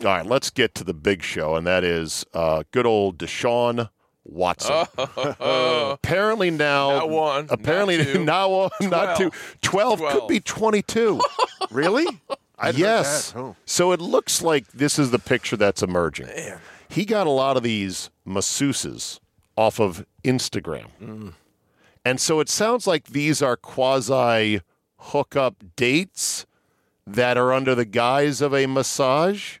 All right, let's get to the big show, and that is uh, good old Deshaun Watson. Oh, <laughs> apparently now, Not one, apparently <laughs> not two, now, one, not two. 12, could be 22. <laughs> Really? I'd yes. Oh. So it looks like this is the picture that's emerging. He got a lot of these masseuses off of Instagram. Mm. And so it sounds like these are quasi hookup dates that are under the guise of a massage.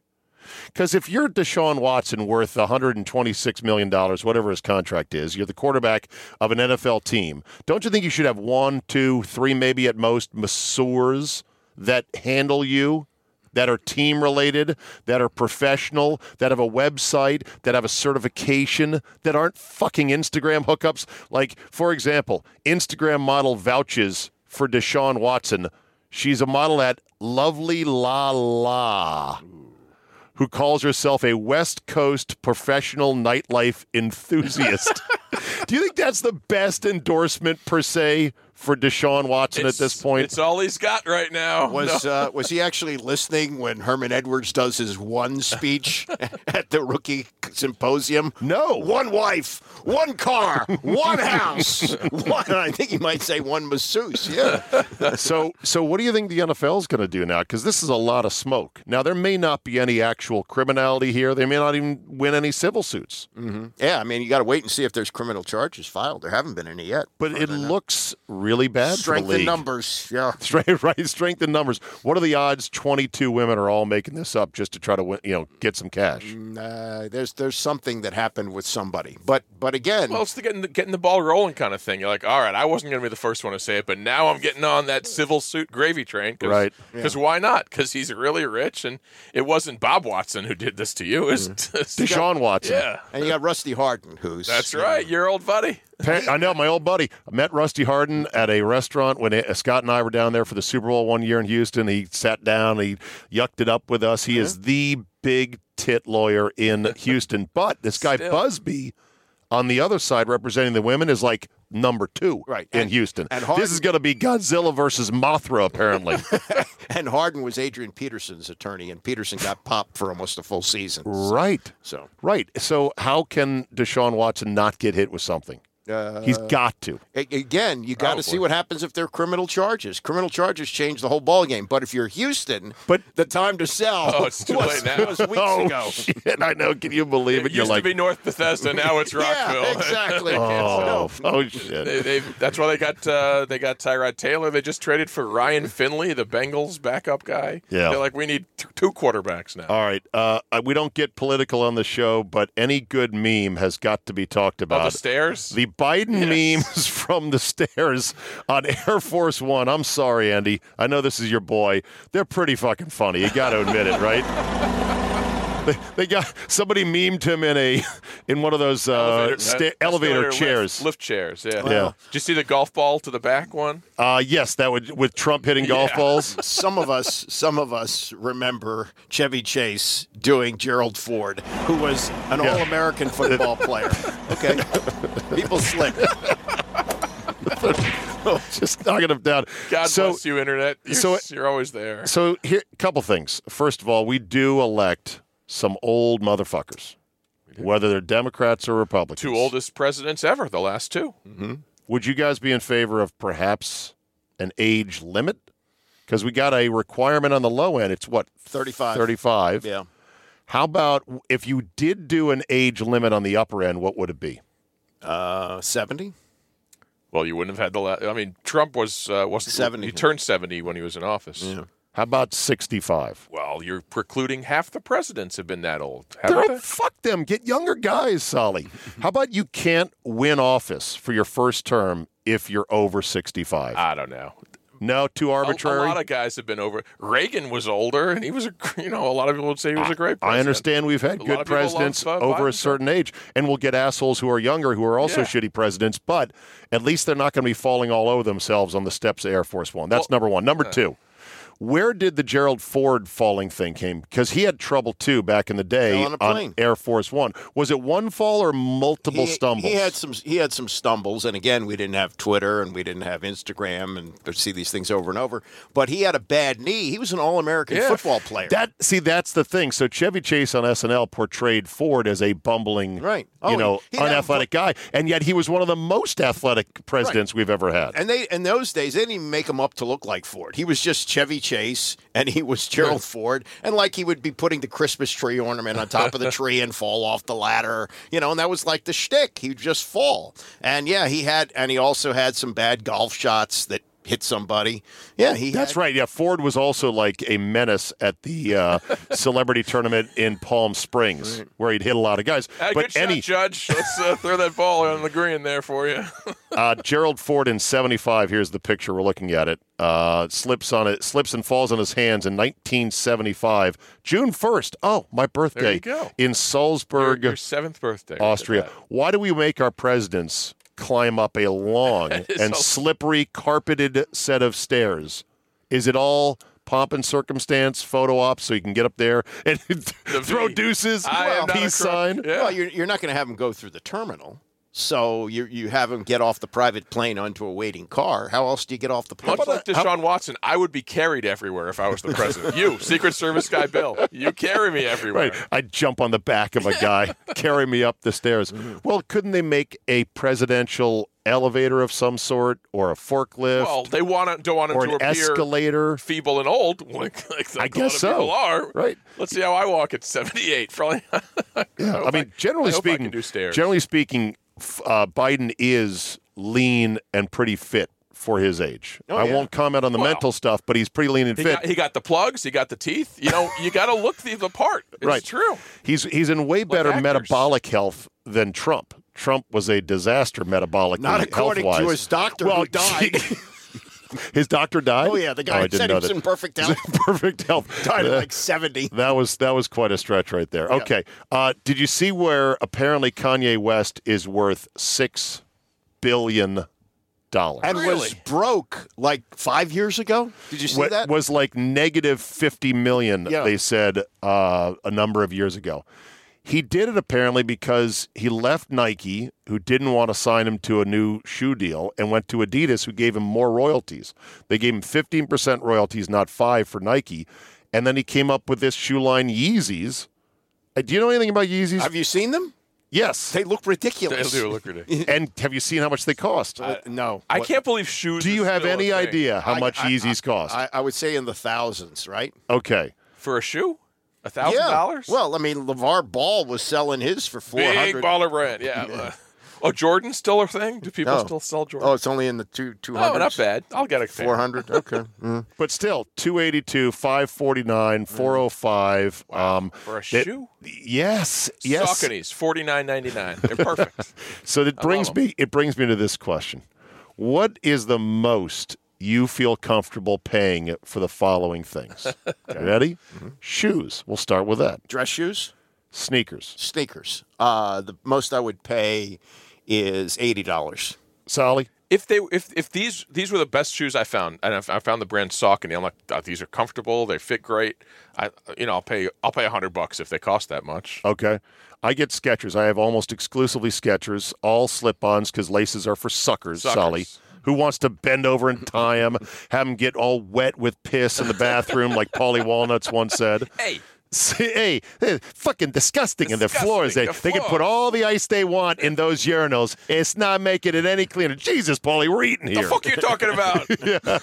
Because if you're Deshaun Watson worth $126 million, whatever his contract is, you're the quarterback of an NFL team, don't you think you should have one, two, three, maybe at most, masseurs that handle you? That are team related, that are professional, that have a website, that have a certification, that aren't fucking Instagram hookups. Like, for example, Instagram model vouches for Deshaun Watson. She's a model at Lovely La La who calls herself a West Coast professional nightlife enthusiast. <laughs> Do you think that's the best endorsement per se for Deshaun Watson at this point? It's all he's got right now. Was No. uh, was he actually listening when Herman Edwards does his one speech <laughs> at the rookie symposium? No. One wife, one car, one house, one. I think he might say one masseuse. Yeah. <laughs> so, so what do you think the NFL is going to do now? Because this is a lot of smoke. Now, there may not be any actual criminality here. They may not even win any civil suits. Yeah. I mean, you got to wait and see if there's criminal charges filed. There haven't been any yet. But it looks really bad Strength in numbers. Yeah. <laughs> Straight, right, strength in numbers. What are the odds? Twenty-two women are all making this up just to try to win, you know, get some cash. Uh, there's there's something that happened with somebody. But but again, Well, it's the getting the, getting the ball rolling kind of thing. You're like, all right, I wasn't going to be the first one to say it, but now I'm getting on that civil suit gravy train. Cause, Right. Because why not? Because he's really rich, and it wasn't Bob Watson who did this to you. It was <laughs> Deshaun Watson. Yeah, and you got Rusty Hardin, who's that's you know, right. Your old buddy. I know my old buddy. I met Rusty Hardin at a restaurant when uh, Scott and I were down there for the Super Bowl one year in Houston. He sat down, he yucked it up with us. He is the big tit lawyer in <laughs> Houston. But this guy Still. Buzbee on the other side representing the women is like number two Right. in And- Houston. and this is going to be Godzilla versus Mothra, apparently. <laughs> And Hardin was Adrian Peterson's attorney, and Peterson got popped for almost a full season. right. So Right. So how can Deshaun Watson not get hit with something? Uh, He's got to. again, you got to see Probably. what happens if they're criminal charges. Criminal charges change the whole ball game. But if you're Houston, But- the time to sell Oh, it's too was, late now. was weeks oh, ago. shit. I know. Can you believe it? It You're used like, to be North Bethesda. Now it's <laughs> Rockville. Yeah, exactly. <laughs> Oh, sell. oh, shit. They, they, that's why they got uh, they got Tyrod Taylor. They just traded for Ryan Finley, the Bengals backup guy. Yeah. they're like we need t- two quarterbacks now. All right. Uh, we don't get political on the show, but any good meme has got to be talked Oh, about. the stairs. The Biden memes <laughs> from the stairs on <laughs> Air Force One. I'm sorry, Andy. I know this is your boy. They're pretty fucking funny. You got to admit it, right? They, they got somebody memed him in a in one of those uh, sta- uh, elevator lift- chairs. lift, chairs. Yeah. Yeah. Did you see the golf ball to the back one? Uh, yes, that would with Trump hitting golf Yeah. balls. <laughs> Some of us, some of us remember Chevy Chase doing Gerald Ford, who was an Yeah. All-American football player. Okay, people slick. <laughs> just knocking them down. God so, bless you, internet. You're, so- you're always there. So here, a couple things. First of all, we do elect some old motherfuckers, whether they're Democrats or Republicans. Two oldest presidents ever, the last 2 Would you guys be in favor of perhaps an age limit? Because we got a requirement on the low end. It's what 35. 35. Yeah. How about if you did do an age limit on the upper end? What would it be? Uh, 70? Well, you wouldn't have had the last. I mean, Trump was uh, wasn't 70. He turned seventy when he was in office. How about 65? Well, you're precluding half the presidents have been that old. Fuck them. Get younger guys, Solly. <laughs> How about you can't win office for your first term if you're over 65? I don't know. no, too A, a lot of guys have been over. Reagan was older, and he was a. You know, a lot of people would say he was a great. president. I understand we've had A good presidents uh, over a Biden. certain age, and we'll get assholes who are younger who are also Yeah. shitty presidents, but at least they're not going to be falling all over themselves on the steps of Air Force One. That's Well, number one. Number two, where did the Gerald Ford falling thing came? Because he had trouble too back in the day on a plane. Air Force One. Was it one fall or multiple he, stumbles? He had some. He had some stumbles, and again, we didn't have Twitter and we didn't have Instagram, and see these things over and over. But he had a bad knee. He was an All-American Yeah. football player. That see, that's the thing. So Chevy Chase on SNL portrayed Ford as a bumbling, Right. Oh, you know, he- he unathletic guy, and yet he was one of the most athletic presidents we've ever had. and they in those days they didn't even make him up to look like Ford. He was just Chevy Chase, and he was Gerald Ford, and like he would be putting the Christmas tree ornament on top of the <laughs> tree and fall off the ladder, you know, and that was like the shtick. He'd just fall, and yeah, he had, and he also had some bad golf shots that hit somebody. Yeah, he. That's had- right. Yeah, Ford was also like a menace at the uh, <laughs> celebrity tournament in Palm Springs, where he'd hit a lot of guys. Ah, but good any shot, Judge. Let's uh, throw that ball on the green there for you. <laughs> uh, Gerald Ford in '75. Here's the picture. We're looking at it. Uh, slips on it, slips and falls on his hands in 1975, June 1st. Oh, my birthday go. in Salzburg, your seventh birthday. Austria. Why do we make our presidents climb up a long <laughs> and so- slippery, carpeted set of stairs? Is it all pomp and circumstance, photo ops, so you can get up there and <laughs> throw V. deuces, I am not peace sign? Yeah. Well, you're, you're not going to have him go through the terminal. So you you have him get off the private plane onto a waiting car. How else do you get off the plane? Much like Deshaun Watson, I would be carried everywhere if I was the president. you, <laughs> Secret Service guy Bill, you carry me everywhere. Right. I'd jump on the back of a guy, <laughs> carry me up the stairs. Mm-hmm. Well, couldn't they make a presidential elevator of some sort or a forklift Well, they want to don't want him or to an appear escalator? feeble and old, <laughs> like, like I a guess so. are. Right. Let's see how I walk at 78. Probably. Yeah, I mean, generally I hope I speaking, can do stairs. generally speaking, f- uh, Biden is lean and pretty fit for his age. Oh, I yeah. won't comment on the Well, mental stuff, but he's pretty lean and He fit. got, he got the plugs. He got the teeth. You know, you got to look the, the part. It's right, true. He's he's in way better actors. metabolic health than Trump. Trump was a disaster metabolically. Not according to health-wise. his doctor well, who <laughs> died. His doctor died. oh yeah, the Oh, guy I said know he was that. in perfect health. <laughs> perfect health. <laughs> died at Uh, like seventy. That was that was quite a stretch right there. Okay, uh, did you see where apparently Kanye West is worth six billion dollars? And was broke like five years ago. Did you see What that? was like negative fifty million. Yeah. They said uh, a number of years ago. He did it apparently because he left Nike, who didn't want to sign him to a new shoe deal, and went to Adidas, who gave him more royalties. They gave him 15% royalties, not five for Nike. And then he came up with this shoe line, Yeezys. Uh, Do you know anything about Yeezys? Have you seen them? yes. They look They ridiculous. do look ridiculous. <laughs> and have you seen how much they cost? Uh, no, I What- can't believe shoes. Do you is have still a any thing. idea how I- much I- Yeezys cost? I, I would say in the thousands, right? okay. for a shoe? A thousand dollars? Well, I mean, LaVar Ball was selling his for four hundred. Big baller brand. Yeah. <laughs> Uh, oh, Jordan's still a thing. Do people No. still sell Jordan? Oh, it's only in the two two Oh, hundred. not bad. I'll get a. Four hundred. <laughs> Okay. Mm. But still, 282, 549, 405. Um, For a that- shoe? Yes. Yes. Sauconys, forty nine ninety nine. They're perfect. <laughs> So it brings love me it brings me to this question. What is the most you feel comfortable paying for the following things? <laughs> Okay. Ready? Mm-hmm. Shoes. We'll start with that. Dress shoes, Sneakers. sneakers. Uh, the most I would pay is eighty dollars. Solly? if they if if these these were the best shoes I found, and I I found the brand Saucony, I'm like, oh, these are comfortable. They fit great. I you know I'll pay I'll pay a hundred bucks if they cost that much. Okay. I get Skechers. I have almost exclusively Skechers, all slip-ons because laces are for suckers, Suckers. Solly. Who wants to bend over and tie him, have him get all wet with piss in the bathroom, like Polly Walnuts once said. Hey, hey, hey, fucking disgusting, in the Disgusting, floors. They, the they can put all the ice they want in those urinals. It's not making it any cleaner. Jesus, Paulie, we're eating here. What the here. fuck are you talking about? <laughs> yeah,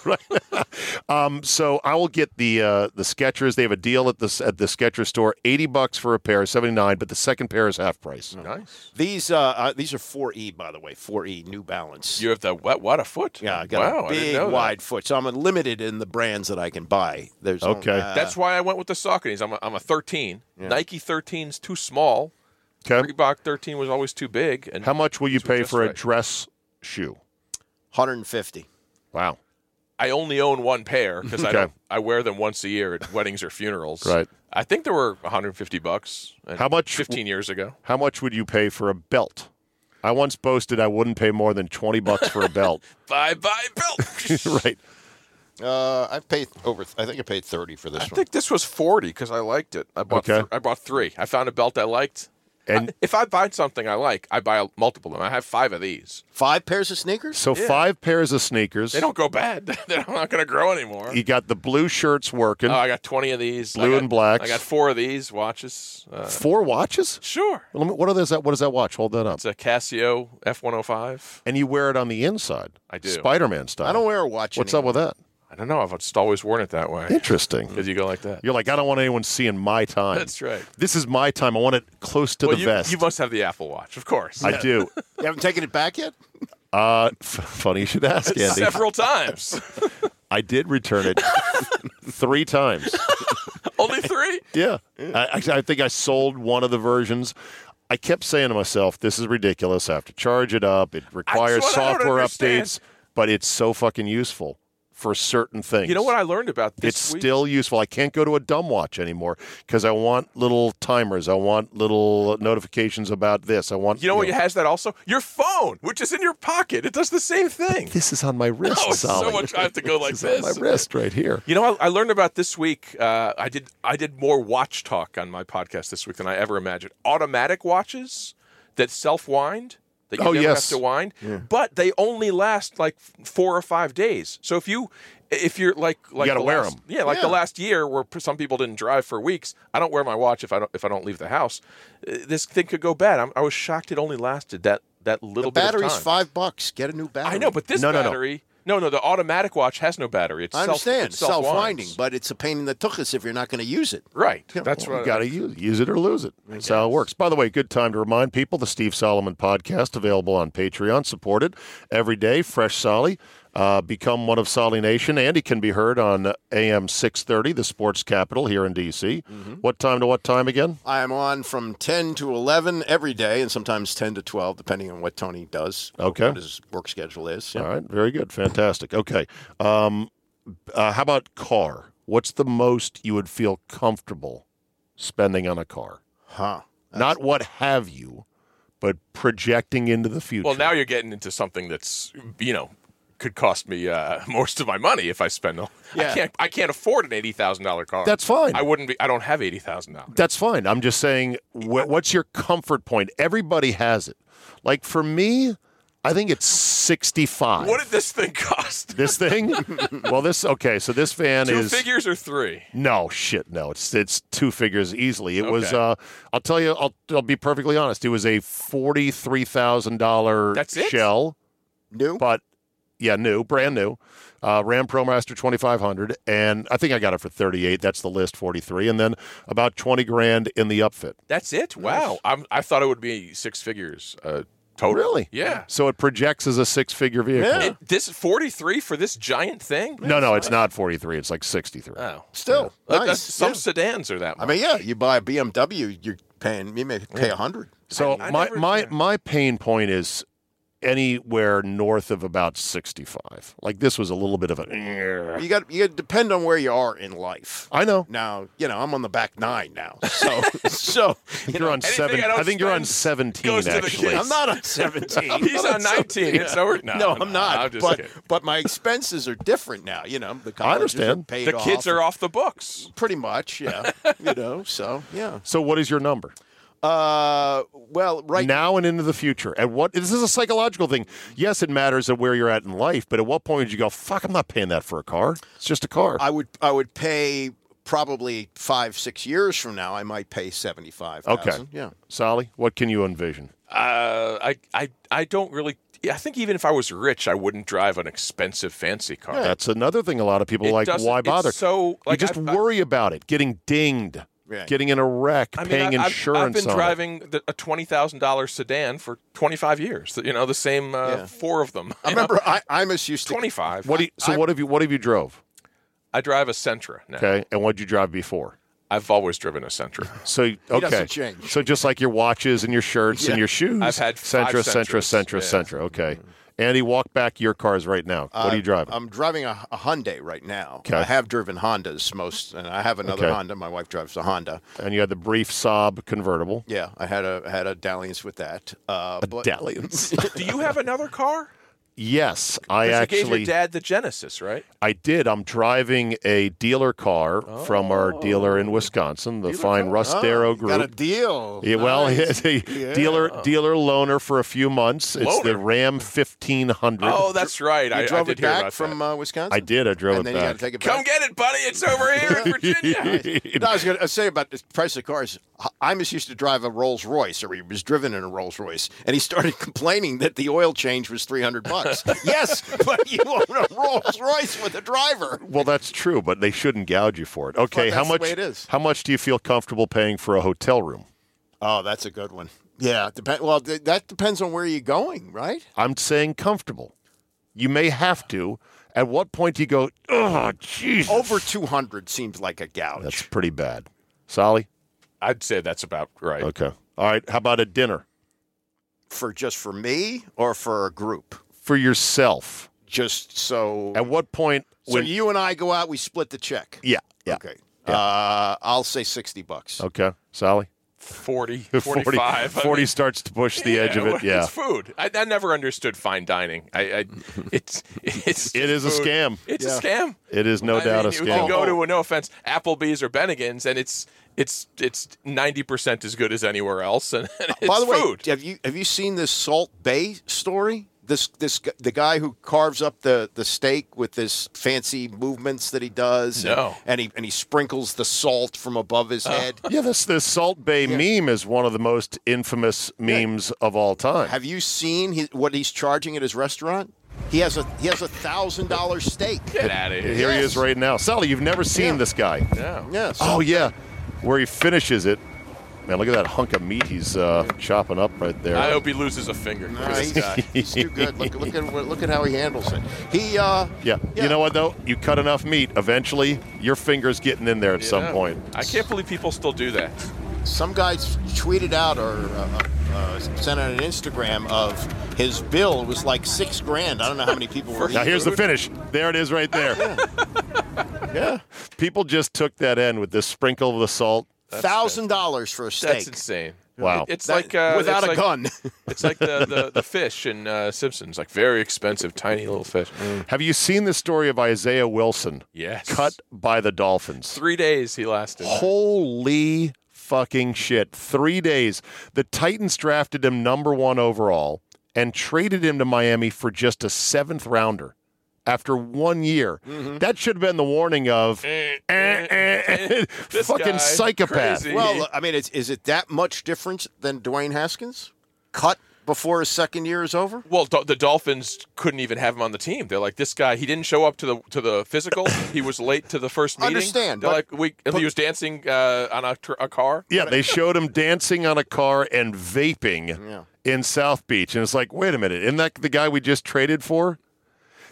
right. <laughs> um, so I will get the uh, the Skechers. They have a deal at the at the Skechers store, eighty bucks for a pair, seventy nine, but the second pair is half price. nice. These uh, uh, these are 4E by the way, 4E New Balance. You have the what? What a foot? yeah, I got wow, a I didn't big know that. wide foot, so I'm limited in the brands that I can buy. There's only- Okay. uh, That's why I went with the Sauconys. I'm a, I'm a 13. Nike 13's too small. Okay. Reebok 13 was always too big. And How much will you pay just for a dress shoe? 150. Wow. I only own one pair because I don't. I wear them once a year at weddings or funerals. Right. I think there were 150 bucks. How much- 15 years ago. How much would you pay for a belt? I once boasted I wouldn't pay more than twenty bucks for a belt. <laughs> Bye bye belt. <laughs> right. Uh, I paid over. I think I paid 30 for this I one. think this was 40 because I liked it. I bought. Okay. th- I bought three. I found a belt I liked. And I- if I buy something I like, I buy multiple of them. I have five of these. Five pairs of sneakers. so five pairs of sneakers. They don't go bad. <laughs> They're not going to grow anymore. You got the blue shirts working. Oh, I got 20 of these. Blue got- and black. I got four of these watches. Uh, Four watches. sure. Let me- What are those? What does that watch? Hold that up. It's a Casio F105. And you wear it on the inside. I do. Spider-Man style. I don't wear a watch. What's up with that? I don't know. I've just always worn it that way. Interesting. Because you go like that. You're like, I don't want anyone seeing my time. That's right. This is my time. I want it close to well, the you, vest. you must have the Apple Watch, of course. I do. <laughs> You haven't taken it back yet. Uh, f- funny you should ask, Andy. Several times. <laughs> I did return it <laughs> three times. Only three? Yeah. I, I think I sold one of the versions. I kept saying to myself, this is ridiculous. I have to charge it up. It requires what I don't software updates, but it's so fucking useful for certain things. You know what I learned about this it's week? still useful. I can't go to a dumb watch anymore because I want little timers. I want little notifications about this. I want You know what has that also? Your phone, which is in your pocket. It does the same thing. This is on my <laughs> wrist. Oh, so much. I have to go <laughs> like This is this. on my wrist right here. You know, I, I learned about this week. Uh, I did. I did more watch talk on my podcast this week than I ever imagined. Automatic watches that self wind. That you Oh, never yes. have to wind, but they only last like four or five days. So if you, if you're like, like gotta the wear last- 'em. Yeah, like the last year where some people didn't drive for weeks. I don't wear my watch if I don't if I don't leave the house. Uh, This thing could go bad. I'm, I was shocked it only lasted that that little The bit of battery's time. five bucks. Get a new battery. I know, but this No, no, no. No, no, the automatic watch has no battery. It's I self- understand it's self-winds. self-winding, but it's a pain in the tuchus if you're not going to use it. Right. That's Well, what you got to use, use it or lose it. That's how it works. By the way, good time to remind people the Steve Solomon podcast available on Patreon, supported every day. Fresh Solly. Uh, become one of Solly Nation. Andy can be heard on AM 630, the sports capital here in D.C. Mm-hmm. What time to what time again? I am on from 10 to 11 every day, and sometimes 10 to 12, depending on what Tony does. Okay. What his work schedule is. Yeah. All right, very good, fantastic. Okay, um, uh, how about car? What's the most you would feel comfortable spending on a car? Huh. Not what have you, but projecting into the future. Well, now you're getting into something that's you know could cost me uh, <laughs> most of my money if I spend. all I Yeah. can't. I can't afford an eighty thousand dollar car. That's fine. I wouldn't be. I don't have eighty thousand dollars. That's fine. I'm just saying, wh- what's your comfort point? Everybody has it. Like for me, I think it's 65. What did this thing cost? <laughs> this thing? well, this okay. So this van Two is figures or three? no shit. No, it's it's two figures easily. It was. Uh I'll tell you. I'll I'll be perfectly honest. It was a forty three thousand dollar That's it? shell, New? but yeah, new, brand new. Uh, Ram ProMaster 2500, and I think I got it for 38. That's the list, 43, and then about 20 grand in the upfit. That's it. Wow. I'm, I thought it would be six figures. Uh, total. Really? Yeah. So it projects as a six figure vehicle. Yeah. It, this forty three for this giant thing? No, no, it's not 43. It's like 63. Oh, Still. Uh, Nice. that's- some yeah. sedans are that. Much. I mean, yeah, you buy a BMW, you're paying, you may pay a 100 so I- I my never- my yeah. my pain point is anywhere north of about 65. Like this was a little bit of a. You got you got to depend on where you are in life. I know. Now, you know, I'm on the back nine now. <laughs> So, so you You're know, on anything seven. I I think you're on 17 goes to the actually. I'm not on 17. <laughs> He's I'm on 19. It's over- no, No, no, I'm not. I'm just but kidding. but my expenses are different now. You know, the I understand. Are paid the kids are off the books. pretty much. Yeah, you know. So yeah, So what is your number? Uh, well, right now and into the future. At what this is a psychological thing. Yes, it matters at where you're at in life, but at what point would you go, "Fuck, I'm not paying that for a car. It's just a car." I would I would pay probably five six years from now. I might pay seventy five. okay. Yeah. Solly, what can you envision? Uh, I, I, I don't really. I think even if I was rich, I wouldn't drive an expensive fancy car. That's another thing. A lot of people It like. doesn't- Why it's bother? so, like, you just I've- worry about it, getting dinged, Yeah. getting in a wreck, I mean, paying I- I've- insurance. I've, been on it. driving the, a twenty thousand dollars sedan for twenty five years. You know, the same uh, Yeah. four of them. I remember I, Imus used to twenty five. What do you, so? I- what have you? What have you drove? I drive a Sentra now. Okay, and what did you drive before? I've always driven a Sentra. So okay, doesn't change. so just like your watches and your shirts and your shoes. I've had five Sentra, Sentra, Sentras. Sentra, Yeah. Sentra. Okay, Andy, walk back your cars right now. What are you driving? I'm driving a, a Hyundai right now. Okay. I have driven Hondas most, and I have another Okay. Honda. My wife drives a Honda. and you had the brief Saab convertible. Yeah, I had a I had a dalliance with that. Uh, but Dalliance. <laughs> Do you have another car? Yes, I 'Cause actually you gave your dad the Genesis, right? I did. I'm driving a dealer car from our dealer in Wisconsin, the fine Russ Darrow Oh, Group. got a deal. Yeah, well, Nice. it's a dealer dealer loaner for a few months. It's the Ram 1500. Oh, that's right. You I, I drove did it back from uh, Wisconsin. I did. I drove and it then back. to take it Come get it, buddy. It's over here in <laughs> Virginia. No, I was going to say about the price of cars. Imus used to drive a Rolls Royce, or he was driven in a Rolls Royce, and he started <laughs> complaining that the oil change was three hundred bucks. <laughs> yes, but you own a Rolls Royce with a driver. well, that's true, but they shouldn't gouge you for it. Okay, But how that's the much? way it is. How much do you feel comfortable paying for a hotel room? Oh, that's a good one. Yeah, depend. Well, th- that depends on where you're going, right? I'm saying comfortable. You may have to. At what point do you go? Oh, jeez. Over two hundred seems like a gouge. That's pretty bad. Solly. I'd say that's about right. Okay. All right. How about a dinner for just for me or for a group. For yourself? Just so. At what point? so When, you and I go out, we split the check. yeah. Yeah. Okay. Uh, I'll say sixty bucks. Okay. Solly. 40, <laughs> 40, 45. I 40 mean, <laughs> starts to push the edge of it. Yeah. It's food. I, I never understood fine dining. I, I <laughs> it's it's It is a scam. It's Yeah. a scam. It is no I doubt mean, a You scam. can go to a no offense Applebee's or Bennigan's, and it's it's it's ninety percent as good as anywhere else, and, and it's By the way, food. have you have you seen this Salt Bae story? This this the guy who carves up the, the steak with this fancy movements that he does. and- No. And, he and he sprinkles the salt from above his oh. head. Yeah, this this Salt Bae meme is one of the most infamous memes of all time. Have you seen he, what he's charging at his restaurant? He has a he has a thousand dollar steak. Get out of here. Here he is right now. Solly, you've never seen Yeah. this guy. No. Yeah. so- Oh yeah, where he finishes it. Man, look at that hunk of meat he's uh, chopping up right there. I hope he loses a finger. Nah, he's, <laughs> he's too good. Look, look at look at how he handles it. He uh yeah. Yeah. You know what though? You cut enough meat, eventually your finger's getting in there at some point. I can't believe people still do that. some guys tweeted out or uh, uh, sent out an Instagram of his bill. Was like six grand. I don't know how many people <laughs> were. Now eating. here's the finish. There it is, right there. <laughs> yeah, People just took that end with this sprinkle of the salt. Thousand dollars for a steak. That's insane. Wow. It's That- like uh, without it's a like- gun. <laughs> It's like the, the, the fish in uh, Simpsons, like very expensive, tiny little fish. Have you seen the story of Isaiah Wilson Yes. cut by the Dolphins? Three days he lasted. Holy fucking shit. Three days. The Titans drafted him number one overall and traded him to Miami for just a seventh rounder after one year. Mm-hmm. That should have been the warning of eh, eh, eh, <laughs> This fucking guy, psychopath. crazy. well, I mean, it's, is it that much different than Dwayne Haskins? Cut before his second year is over. Well, do- the Dolphins couldn't even have him on the team. They're like, this guy. He didn't show up to the to the physical. <laughs> he was late to the first meeting. Understand, They're but- like, we. and he was dancing uh, on a, tr- a car. Yeah, they showed him dancing on a car and vaping Yeah. in South Beach. And it's like, wait a minute, isn't that the guy we just traded for?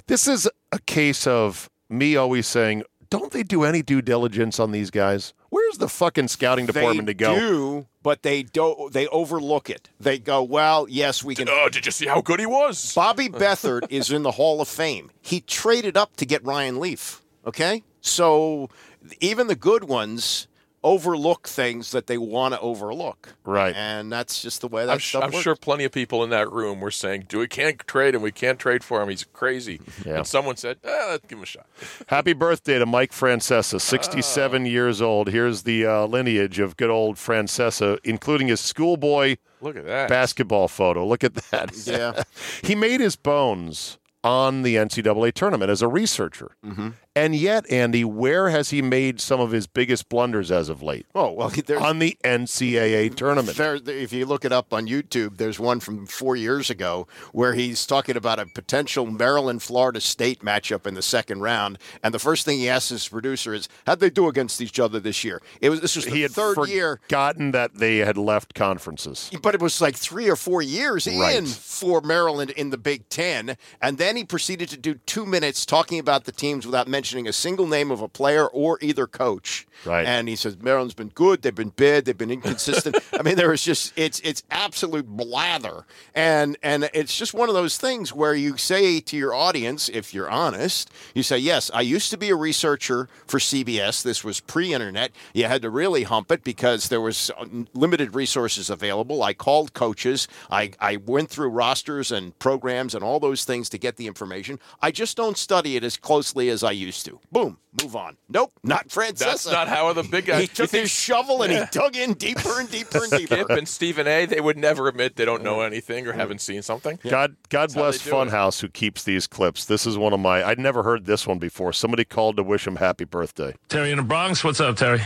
This is a case of me always saying, don't they do any due diligence on these guys? Where's the fucking scouting department they to go? do, but they don't. They overlook it. They go, well, yes, we can. Oh, did you see how good he was? Bobby <laughs> Beathard is in the Hall of Fame. He traded up to get Ryan Leaf. Okay, so even the good ones overlook things that they want to overlook. Right. And that's just the way that I'm, stuff I'm works. sure plenty of people in that room were saying, "Do we can't trade him? We can't trade for him. He's crazy." Yeah. And someone said, eh, "Let's give him a shot." <laughs> Happy birthday to Mike Francesa, 67 years old. Here's the uh, lineage of good old Francesa, including his schoolboy Look at that. basketball photo. Look at that. <laughs> Yeah. <laughs> he made his bones on the NCAA tournament as a researcher. Mm-hmm. And yet, Andy, where has he made some of his biggest blunders as of late? Oh, well, there's On the NCAA tournament. There, if you look it up on YouTube, there's one from four years ago where he's talking about a potential Maryland Florida State matchup in the second round, and the first thing he asks his producer is, "How'd they do against each other this year?" It was this was the he had third year, forgotten that they had left conferences. but it was like three or four years Right. in for Maryland in the Big Ten, and then he proceeded to do two minutes talking about the teams without mentioning a single name of a player or either coach. Right. And he says Maryland's been good, they've been bad, they've been inconsistent. <laughs> I mean, there is just it's it's absolute blather, and and it's just one of those things where you say to your audience, if you're honest, you say, yes, I used to be a researcher for CBS. This was pre-internet. You had to really hump it because there was uh, limited resources available. I called coaches. I I went through rosters and programs and all those things to get the information. I just don't study it as closely as I used to. Boom, move on. Nope, not Francesa. That's not how the big guys. He took his shovel and he dug in deeper and deeper and deeper. Skip and Stephen A. They would never admit they don't know anything or haven't seen something. God, God how bless they it. Funhouse who keeps these clips. This is one of my. I'd never heard this one before. Somebody called to wish him happy birthday. Terry in the Bronx. What's up, Terry?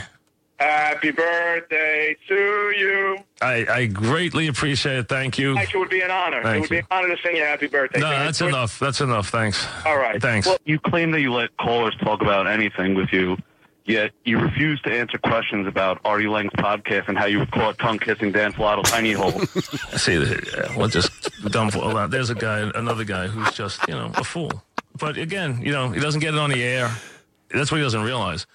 Happy birthday to you. I, I greatly appreciate it. Thank you. It would be an honor. Thank it would you. be an honor to sing you happy birthday. No, Can that's do it? enough. That's enough. Thanks. All right. Thanks. Well, You claim that you let callers talk about anything with you, yet you refuse to answer questions about Artie Lange's podcast and how you were caught tongue kissing Dan Flattle's tiny hole. <laughs> See, uh, well, just dumb fool. There's a guy, another guy who's just, you know, a fool. But again, you know, he doesn't get it on the air. That's what he doesn't realize.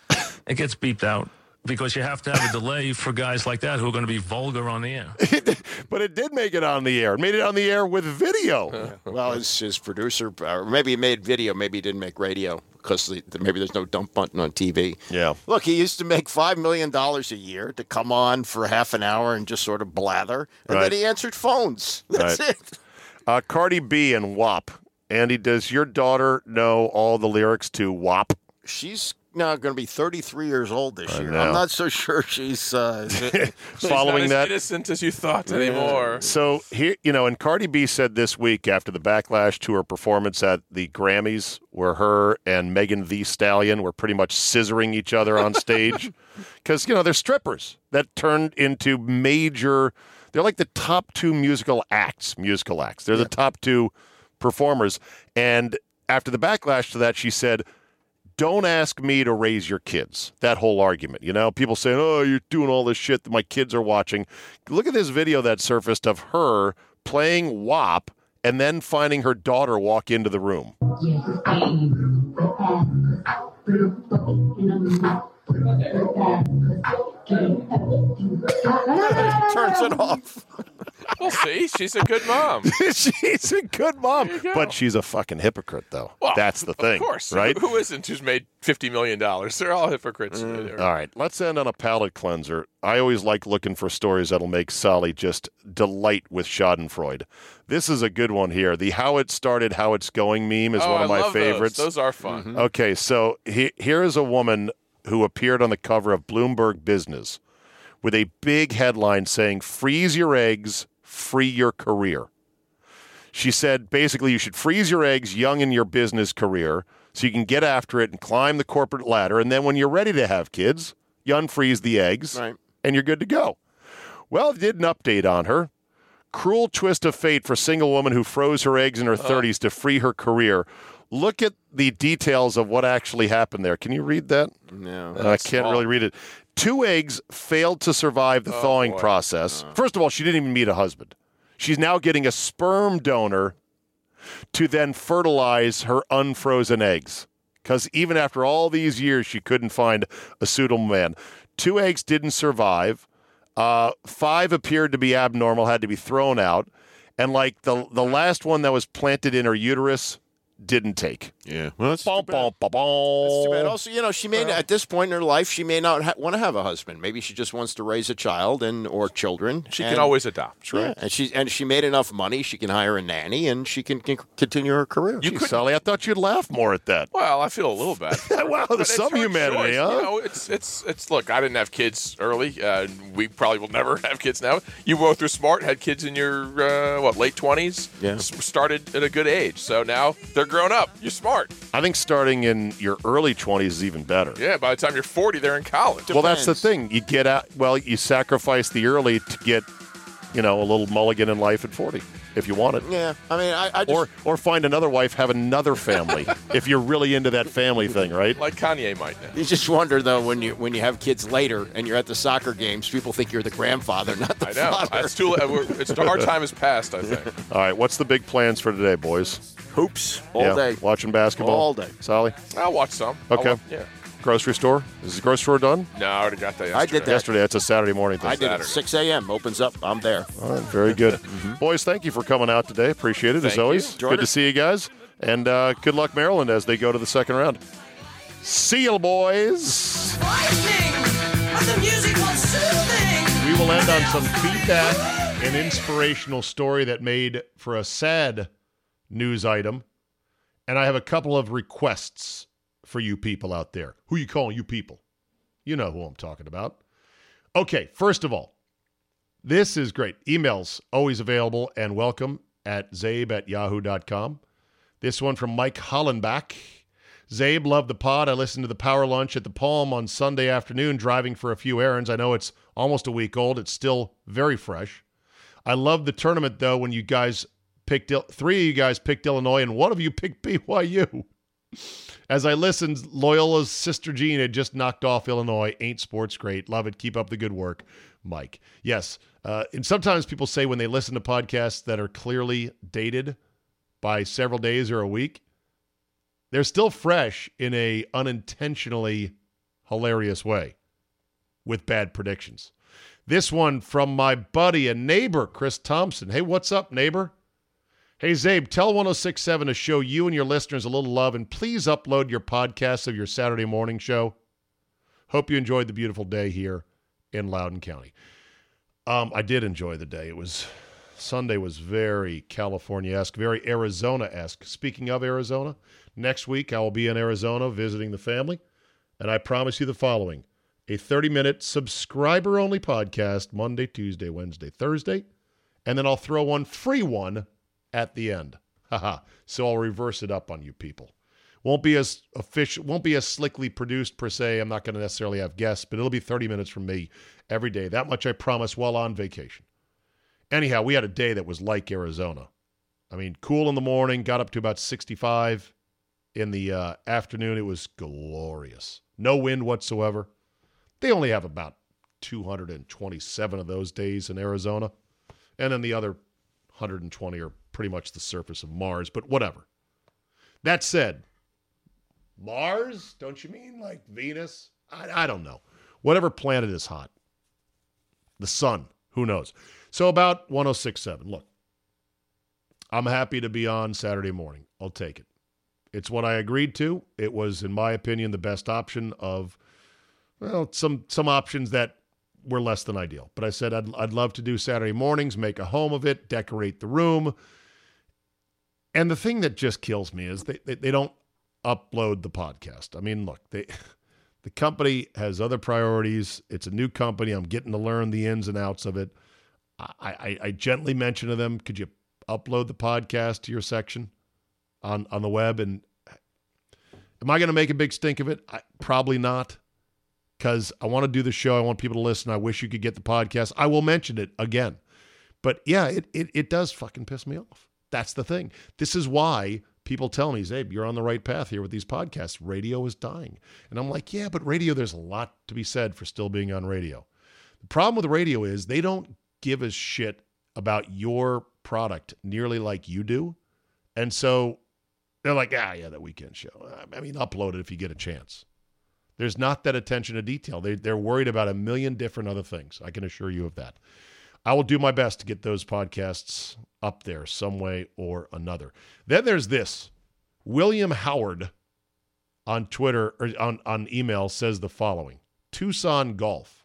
It gets beeped out because you have to have a delay for guys like that who are going to be vulgar on the air. <laughs> But it did make it on the air. It made it on the air with video. <laughs> Well, his, his producer, or maybe he made video, maybe he didn't make radio because the, the- maybe there's no dump button on TV. Yeah. Look, he used to make $5 million a year to come on for half an hour and just sort of blather. And Right. then he answered phones. <laughs> That's Right. it. Uh, Cardi B and WAP. Andy, does your daughter know all the lyrics to WAP? She's now going to be 33 years old this I year. know. I'm not so <laughs> sure she's. Uh, <laughs> She's Following not that, as innocent as you thought anymore. So here, you know, and Cardi B said this week after the backlash to her performance at the Grammys, where her and Megan Thee Stallion were pretty much scissoring each other on stage, <laughs> because you know they're strippers that turned into major. They're like the top two musical acts, musical acts. They're the top two performers. And after the backlash to that, she said, don't ask me to raise your kids. That whole argument, you know, people saying, "Oh, you're doing all this shit that my kids are watching." Look at this video that surfaced of her playing WAP and then finding her daughter walk into the room. <laughs> turns it off. <laughs> We'll see. She's a good mom. <laughs> she's a good mom, but she's a fucking hypocrite, though. Well, That's the thing, Of course. right? Who isn't who's made $50 million? They're all hypocrites. Mm, all right, let's end on a palate cleanser. I always like looking for stories that'll make Solly just delight with Schadenfreude. This is a good one here. The "How It Started, How It's Going" meme is Oh, one of I my love those. favorites. Those are fun. Mm-hmm. Okay, so he, here is a woman who appeared on the cover of Bloomberg Business with a big headline saying, Freeze your eggs, free your career. She said basically you should freeze your eggs young in your business career so you can get after it and climb the corporate ladder. And then when you're ready to have kids, you unfreeze the eggs Right. and you're good to go. Well, did an update on her. Cruel twist of fate for single woman who froze her eggs in her uh-huh. 30s to free her career. Look at the details of what actually happened there. Can you read that? No. I can't really read it. Two eggs failed to survive the thawing boy. process. First of all, she didn't even meet a husband. She's now getting a sperm donor to then fertilize her unfrozen eggs. Because even after all these years, she couldn't find a suitable man. Two eggs didn't survive. Uh, five appeared to be abnormal, had to be thrown out. And like the the last one that was planted in her uterus didn't take. Yeah. Well, that's Bum, too bad. bum. That's too bad. Also, you know, she may at this point in her life, she may not ha- want to have a husband. Maybe she just wants to raise a child and or children. She and- can always adopt, Yeah, right? and she and she made enough money. She can hire a nanny, and she can, can continue her career. Gee, Solly, I thought you'd laugh more at that. Well, I feel a little bad. <laughs> wow, there's some humanity, choice. huh? You know, it's it's it's. Look, I didn't have kids early. Uh, we probably will never <laughs> have kids now. You both were smart, had kids in your uh, what late twenties. Yeah. started at a good age, so now they're grown up. You're smart. I think starting in your early 20s is even better. Yeah. By the time you're 40, they're in college. Well, that's the thing. You get out. Well, you sacrifice the early to get, you know, a little mulligan in life at 40 if you want it. Yeah, I mean, I, I just, Or or find another wife, have another family <laughs> if you're really into that family thing, right? like Kanye might now. you just wonder though when you when you have kids later and you're at the soccer games, people think you're the grandfather, not the I know. father. It's too. It's our time has passed. I think. <laughs> All right, what's the big plans for today, boys? Hoops all yeah, day. Watching basketball All day. Solly, I'll watch some. Okay. watch- yeah. grocery store. Is the grocery store done? No, I already got that. I did that. Yesterday. It's a Saturday morning thing. I did it. Saturday. 6 a.m. opens up. I'm there. All right, very good. <laughs> Boys, thank you for coming out today. Appreciate it, as Thank you. always. Enjoyed Good it. to see you guys. And uh, good luck, Maryland, as they go to the second round. See you, boys. We will end on some feedback and inspirational story that made for a sad news item. And I have a couple of requests for you people out there. Who you calling you people? You know who I'm talking about. Okay, first of all, this is great. Emails always available and welcome at zabe at yahoo.com. This one from Mike Hollenbach. Zabe, love the pod. I listened to the power lunch at the Palm on Sunday afternoon driving for a few errands. I know it's almost a week old. It's still very fresh. I love the tournament, though, when you guys picked, three of you guys picked Illinois and one of you picked BYU. As I listened, Loyola's sister Jean had just knocked off Illinois. Ain't sports great. Love it. Keep up the good work, Mike. Yes. Uh, and sometimes people say when they listen to podcasts that are clearly dated by several days or a week, they're still fresh in a unintentionally hilarious way with bad predictions. This one from my buddy and neighbor, Chris Thompson. Hey, what's up, neighbor? Hey, Zabe, tell 1067 to show you and your listeners a little love and please upload your podcast of your Saturday morning show. Hope you enjoyed the beautiful day here in Loudoun County. Um, I did enjoy the day. It was Sunday was very California-esque, very Arizona-esque. Speaking of Arizona, next week I will be in Arizona visiting the family, and I promise you the following: a 30-minute subscriber-only podcast Monday, Tuesday, Wednesday, Thursday, and then I'll throw one free one at the end. <laughs> Haha. so I'll reverse it up on you people. Won't be as official, won't be as slickly produced per se. I'm not going to necessarily have guests, but it'll be 30 minutes from me every day. That much I promise while on vacation. Anyhow, we had a day that was like Arizona. I mean, cool in the morning, got up to about 65. In the uh, afternoon, it was glorious. No wind whatsoever. They only have about 227 of those days in Arizona. And then the other 120 are pretty much the surface of Mars, but whatever. That said, Mars? Don't you mean like Venus? I, I don't know. Whatever planet is hot. The sun. Who knows? So about 1067. Look, I'm happy to be on Saturday morning. I'll take it. It's what I agreed to. It was, in my opinion, the best option of, well, some some options that were less than ideal. But I said I'd, I'd love to do Saturday mornings, make a home of it, decorate the room. And the thing that just kills me is they, they, they don't upload the podcast. I mean, look, they <laughs> the company has other priorities. It's a new company. I'm getting to learn the ins and outs of it. I, I, I gently mention to them, could you upload the podcast to your section on, on the web? And uh, am I going to make a big stink of it? I, probably not because I want to do the show. I want people to listen. I wish you could get the podcast. I will mention it again. But yeah, it, it, it does fucking piss me off. That's the thing. This is why people tell me, Zabe, you're on the right path here with these podcasts. Radio is dying. And I'm like, yeah, but radio, there's a lot to be said for still being on radio. The problem with radio is they don't give a shit about your product nearly like you do. And so they're like, ah, yeah, that weekend show. I mean, upload it if you get a chance. There's not that attention to detail. They, they're worried about a million different other things. I can assure you of that. I will do my best to get those podcasts up there some way or another. Then there's this. William Howard on Twitter or on, on email says the following Tucson Golf.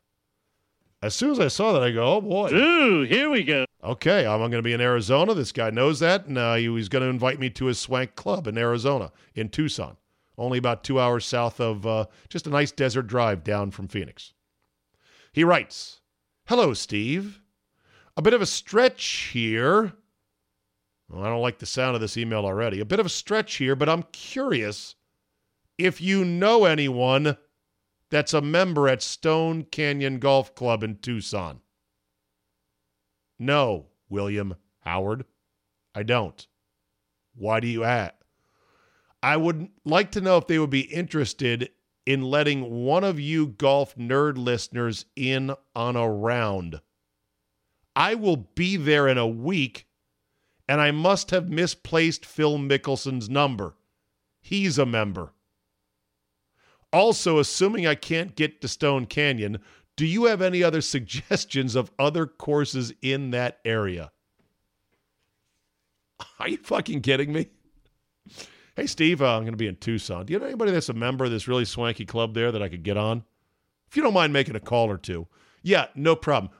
As soon as I saw that, I go, oh boy. Ooh, here we go. Okay, I'm going to be in Arizona. This guy knows that, and uh, he was going to invite me to his swank club in Arizona, in Tucson, only about two hours south of uh, just a nice desert drive down from Phoenix. He writes, Hello, Steve. A bit of a stretch here. Well, I don't like the sound of this email already. A bit of a stretch here, but I'm curious if you know anyone that's a member at Stone Canyon Golf Club in Tucson. No, William Howard, I don't. Why do you ask? I would like to know if they would be interested in letting one of you golf nerd listeners in on a round. I will be there in a week, and I must have misplaced Phil Mickelson's number. He's a member. Also, assuming I can't get to Stone Canyon, do you have any other <laughs> suggestions of other courses in that area? Are you fucking kidding me? Hey, Steve, uh, I'm going to be in Tucson. Do you know anybody that's a member of this really swanky club there that I could get on? If you don't mind making a call or two. Yeah, no problem.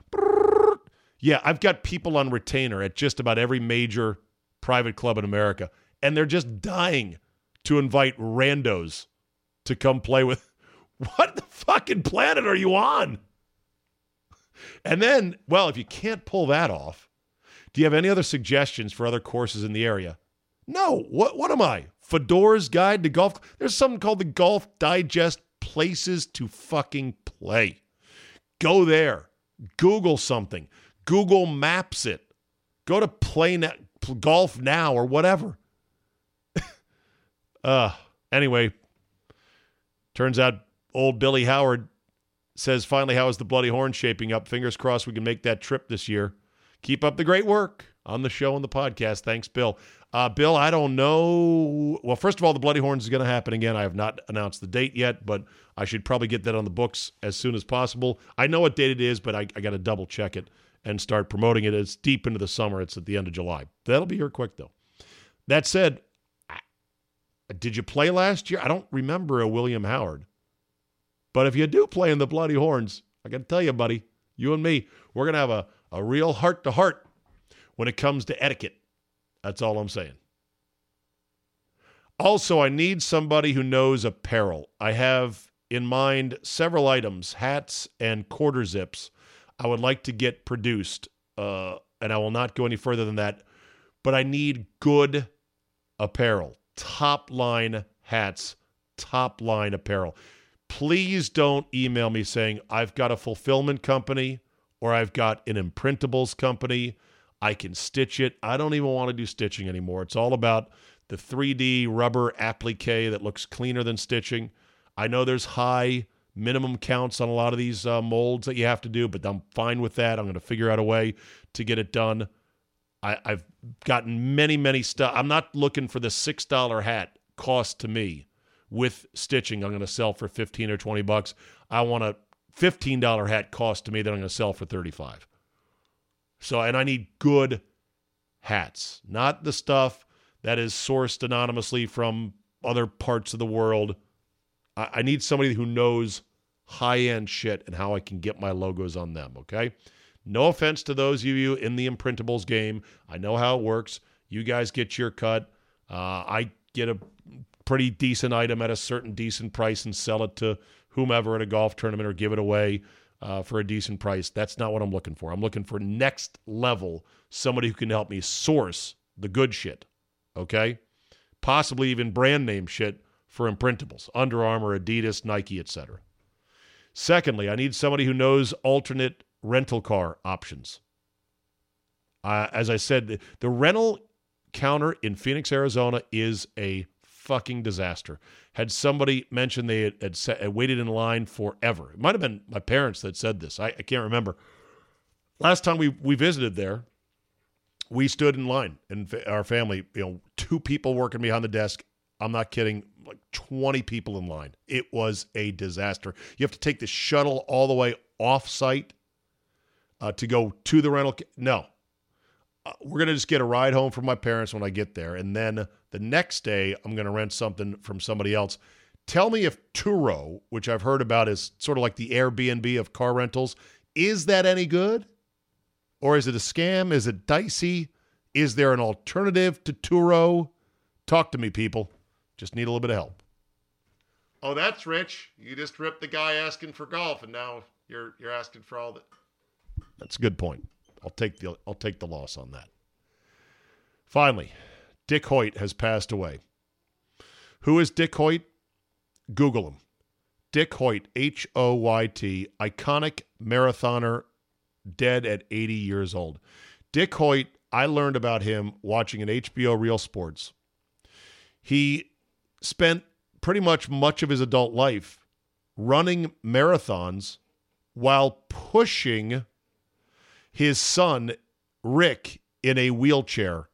Yeah, I've got people on retainer at just about every major private club in America, and they're just dying to invite randos to come play with. <laughs> What the fucking planet are you on? And then, well, if you can't pull that off, do you have any other suggestions for other courses in the area? No. What what am I? Fodor's Guide to Golf. There's something called the Golf Digest Places to fucking play. Go there. Google something. Google Maps it. Go to Play Net, Golf Now or whatever. <laughs> uh anyway, turns out old Billy Howard says finally how is the bloody horn shaping up? Fingers crossed we can make that trip this year. Keep up the great work on the show and the podcast. Thanks, Bill. Uh, Bill, I don't know. Well, first of all, the Bloody Horns is going to happen again. I have not announced the date yet, but I should probably get that on the books as soon as possible. I know what date it is, but I, I got to double check it and start promoting it. It's deep into the summer. It's at the end of July. That'll be here quick, though. That said, did you play last year? I don't remember a William Howard. But if you do play in the Bloody Horns, I got to tell you, buddy, you and me, we're going to have a, a real heart to heart when it comes to etiquette. That's all I'm saying. Also, I need somebody who knows apparel. I have in mind several items, hats and quarter zips, I would like to get produced. Uh, and I will not go any further than that. But I need good apparel, top line hats, top line apparel. Please don't email me saying I've got a fulfillment company or I've got an imprintables company I can stitch it. I don't even want to do stitching anymore. It's all about the 3D rubber applique that looks cleaner than stitching. I know there's high minimum counts on a lot of these uh, molds that you have to do, but I'm fine with that. I'm going to figure out a way to get it done. I, have gotten many, many stuff. I'm not looking for the $6 hat cost to me with stitching. I'm going to sell for 15 or 20 bucks. I want a $15 hat cost to me that I'm going to sell for 35. So, and I need good hats, not the stuff that is sourced anonymously from other parts of the world. I, I need somebody who knows high end shit and how I can get my logos on them, okay? No offense to those of you in the imprintables game. I know how it works. You guys get your cut. Uh, I get a pretty decent item at a certain decent price and sell it to whomever at a golf tournament or give it away uh, for a decent price. That's not what I'm looking for. I'm looking for next level, somebody who can help me source the good shit, okay? Possibly even brand name shit for imprintables Under Armour, Adidas, Nike, etc. Secondly, I need somebody who knows alternate rental car options. Uh, as I said, the, the rental counter in Phoenix, Arizona is a fucking disaster. Had somebody mentioned they had, had, set, had, waited in line forever. It might have been my parents that said this. I, I can't remember. Last time we, we visited there, we stood in line and our family, you know, two people working behind the desk. I'm not kidding, like 20 people in line. It was a disaster. You have to take the shuttle all the way off site uh, to go to the rental. No, uh, we're going to just get a ride home from my parents when I get there. And then the next day, I'm going to rent something from somebody else. Tell me if Turo, which I've heard about is sort of like the Airbnb of car rentals, is that any good? Or is it a scam? Is it dicey? Is there an alternative to Turo? Talk to me, people. Just need a little bit of help. Oh, that's rich. You just ripped the guy asking for golf, and now you're you're asking for all that. That's a good point. I'll take the I'll take the loss on that. Finally, Dick Hoyt has passed away. Who is Dick Hoyt? Google him. Dick Hoyt, H O Y T, iconic marathoner, dead at 80 years old. Dick Hoyt, I learned about him watching an HBO Real Sports. He spent pretty much much of his adult life running marathons while pushing his son, Rick, in a wheelchair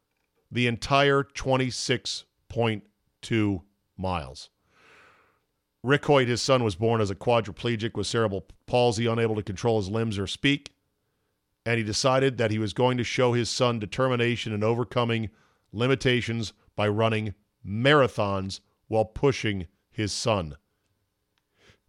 the entire 26.2 miles. Rick Hoyt, his son, was born as a quadriplegic with cerebral palsy, unable to control his limbs or speak. And he decided that he was going to show his son determination in overcoming limitations by running marathons while pushing his son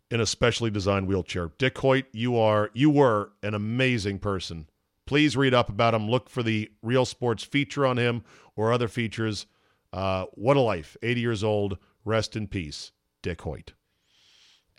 in a specially designed wheelchair. Dick Hoyt, you are you were an amazing person. Please read up about him. Look for the Real Sports feature on him or other features. Uh, what a life. 80 years old. Rest in peace, Dick Hoyt.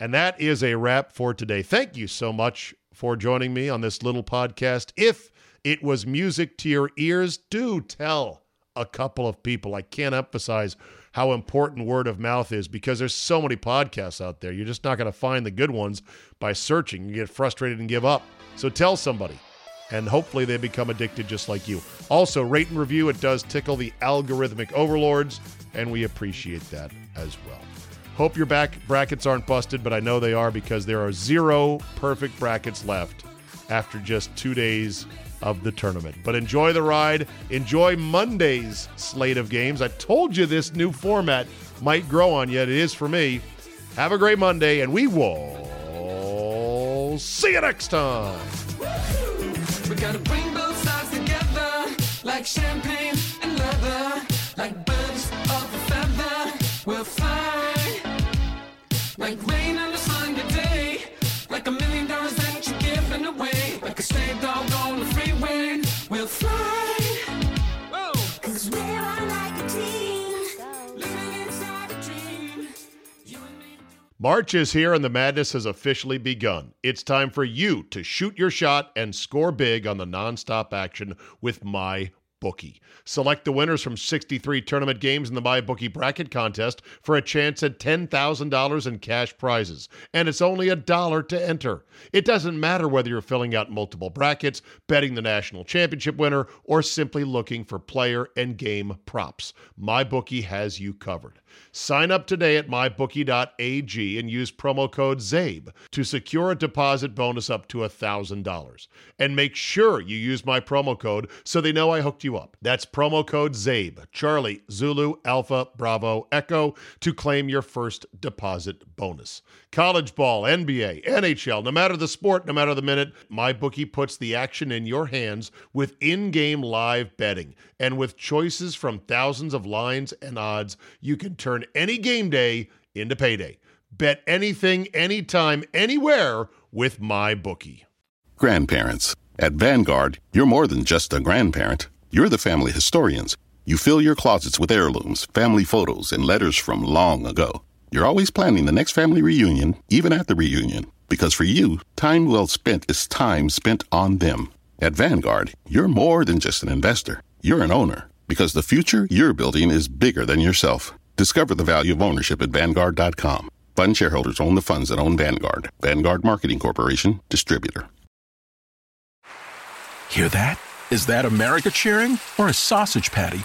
And that is a wrap for today. Thank you so much for joining me on this little podcast. If it was music to your ears, do tell a couple of people. I can't emphasize how important word of mouth is because there's so many podcasts out there. You're just not going to find the good ones by searching. You get frustrated and give up. So tell somebody, and hopefully they become addicted just like you. Also, rate and review. It does tickle the algorithmic overlords, and we appreciate that as well. Hope your back brackets aren't busted, but I know they are because there are zero perfect brackets left after just two days of the tournament. But enjoy the ride. Enjoy Monday's slate of games. I told you this new format might grow on you. It is for me. Have a great Monday, and we will see you next time. We gotta bring both sides together, like champagne and leather, like birds of a feather. We'll fly, like rain March is here and the madness has officially begun. It's time for you to shoot your shot and score big on the nonstop action with my bookie. Select the winners from 63 tournament games in the my bookie bracket contest for a chance at $10,000 in cash prizes. And it's only a dollar to enter. It doesn't matter whether you're filling out multiple brackets, betting the national championship winner, or simply looking for player and game props. My bookie has you covered. Sign up today at mybookie.ag and use promo code ZABE to secure a deposit bonus up to $1,000. And make sure you use my promo code so they know I hooked you up. That's promo code ZABE, Charlie, Zulu, Alpha, Bravo, Echo, to claim your first deposit bonus. College ball, NBA, NHL, no matter the sport, no matter the minute, MyBookie puts the action in your hands with in game live betting. And with choices from thousands of lines and odds, you can turn any game day into payday. Bet anything, anytime, anywhere with my bookie. Grandparents. At Vanguard, you're more than just a grandparent. You're the family historians. You fill your closets with heirlooms, family photos, and letters from long ago. You're always planning the next family reunion, even at the reunion. Because for you, time well spent is time spent on them. At Vanguard, you're more than just an investor. You're an owner. Because the future you're building is bigger than yourself. Discover the value of ownership at Vanguard.com. Fund shareholders own the funds that own Vanguard. Vanguard Marketing Corporation, distributor. Hear that? Is that America cheering or a sausage patty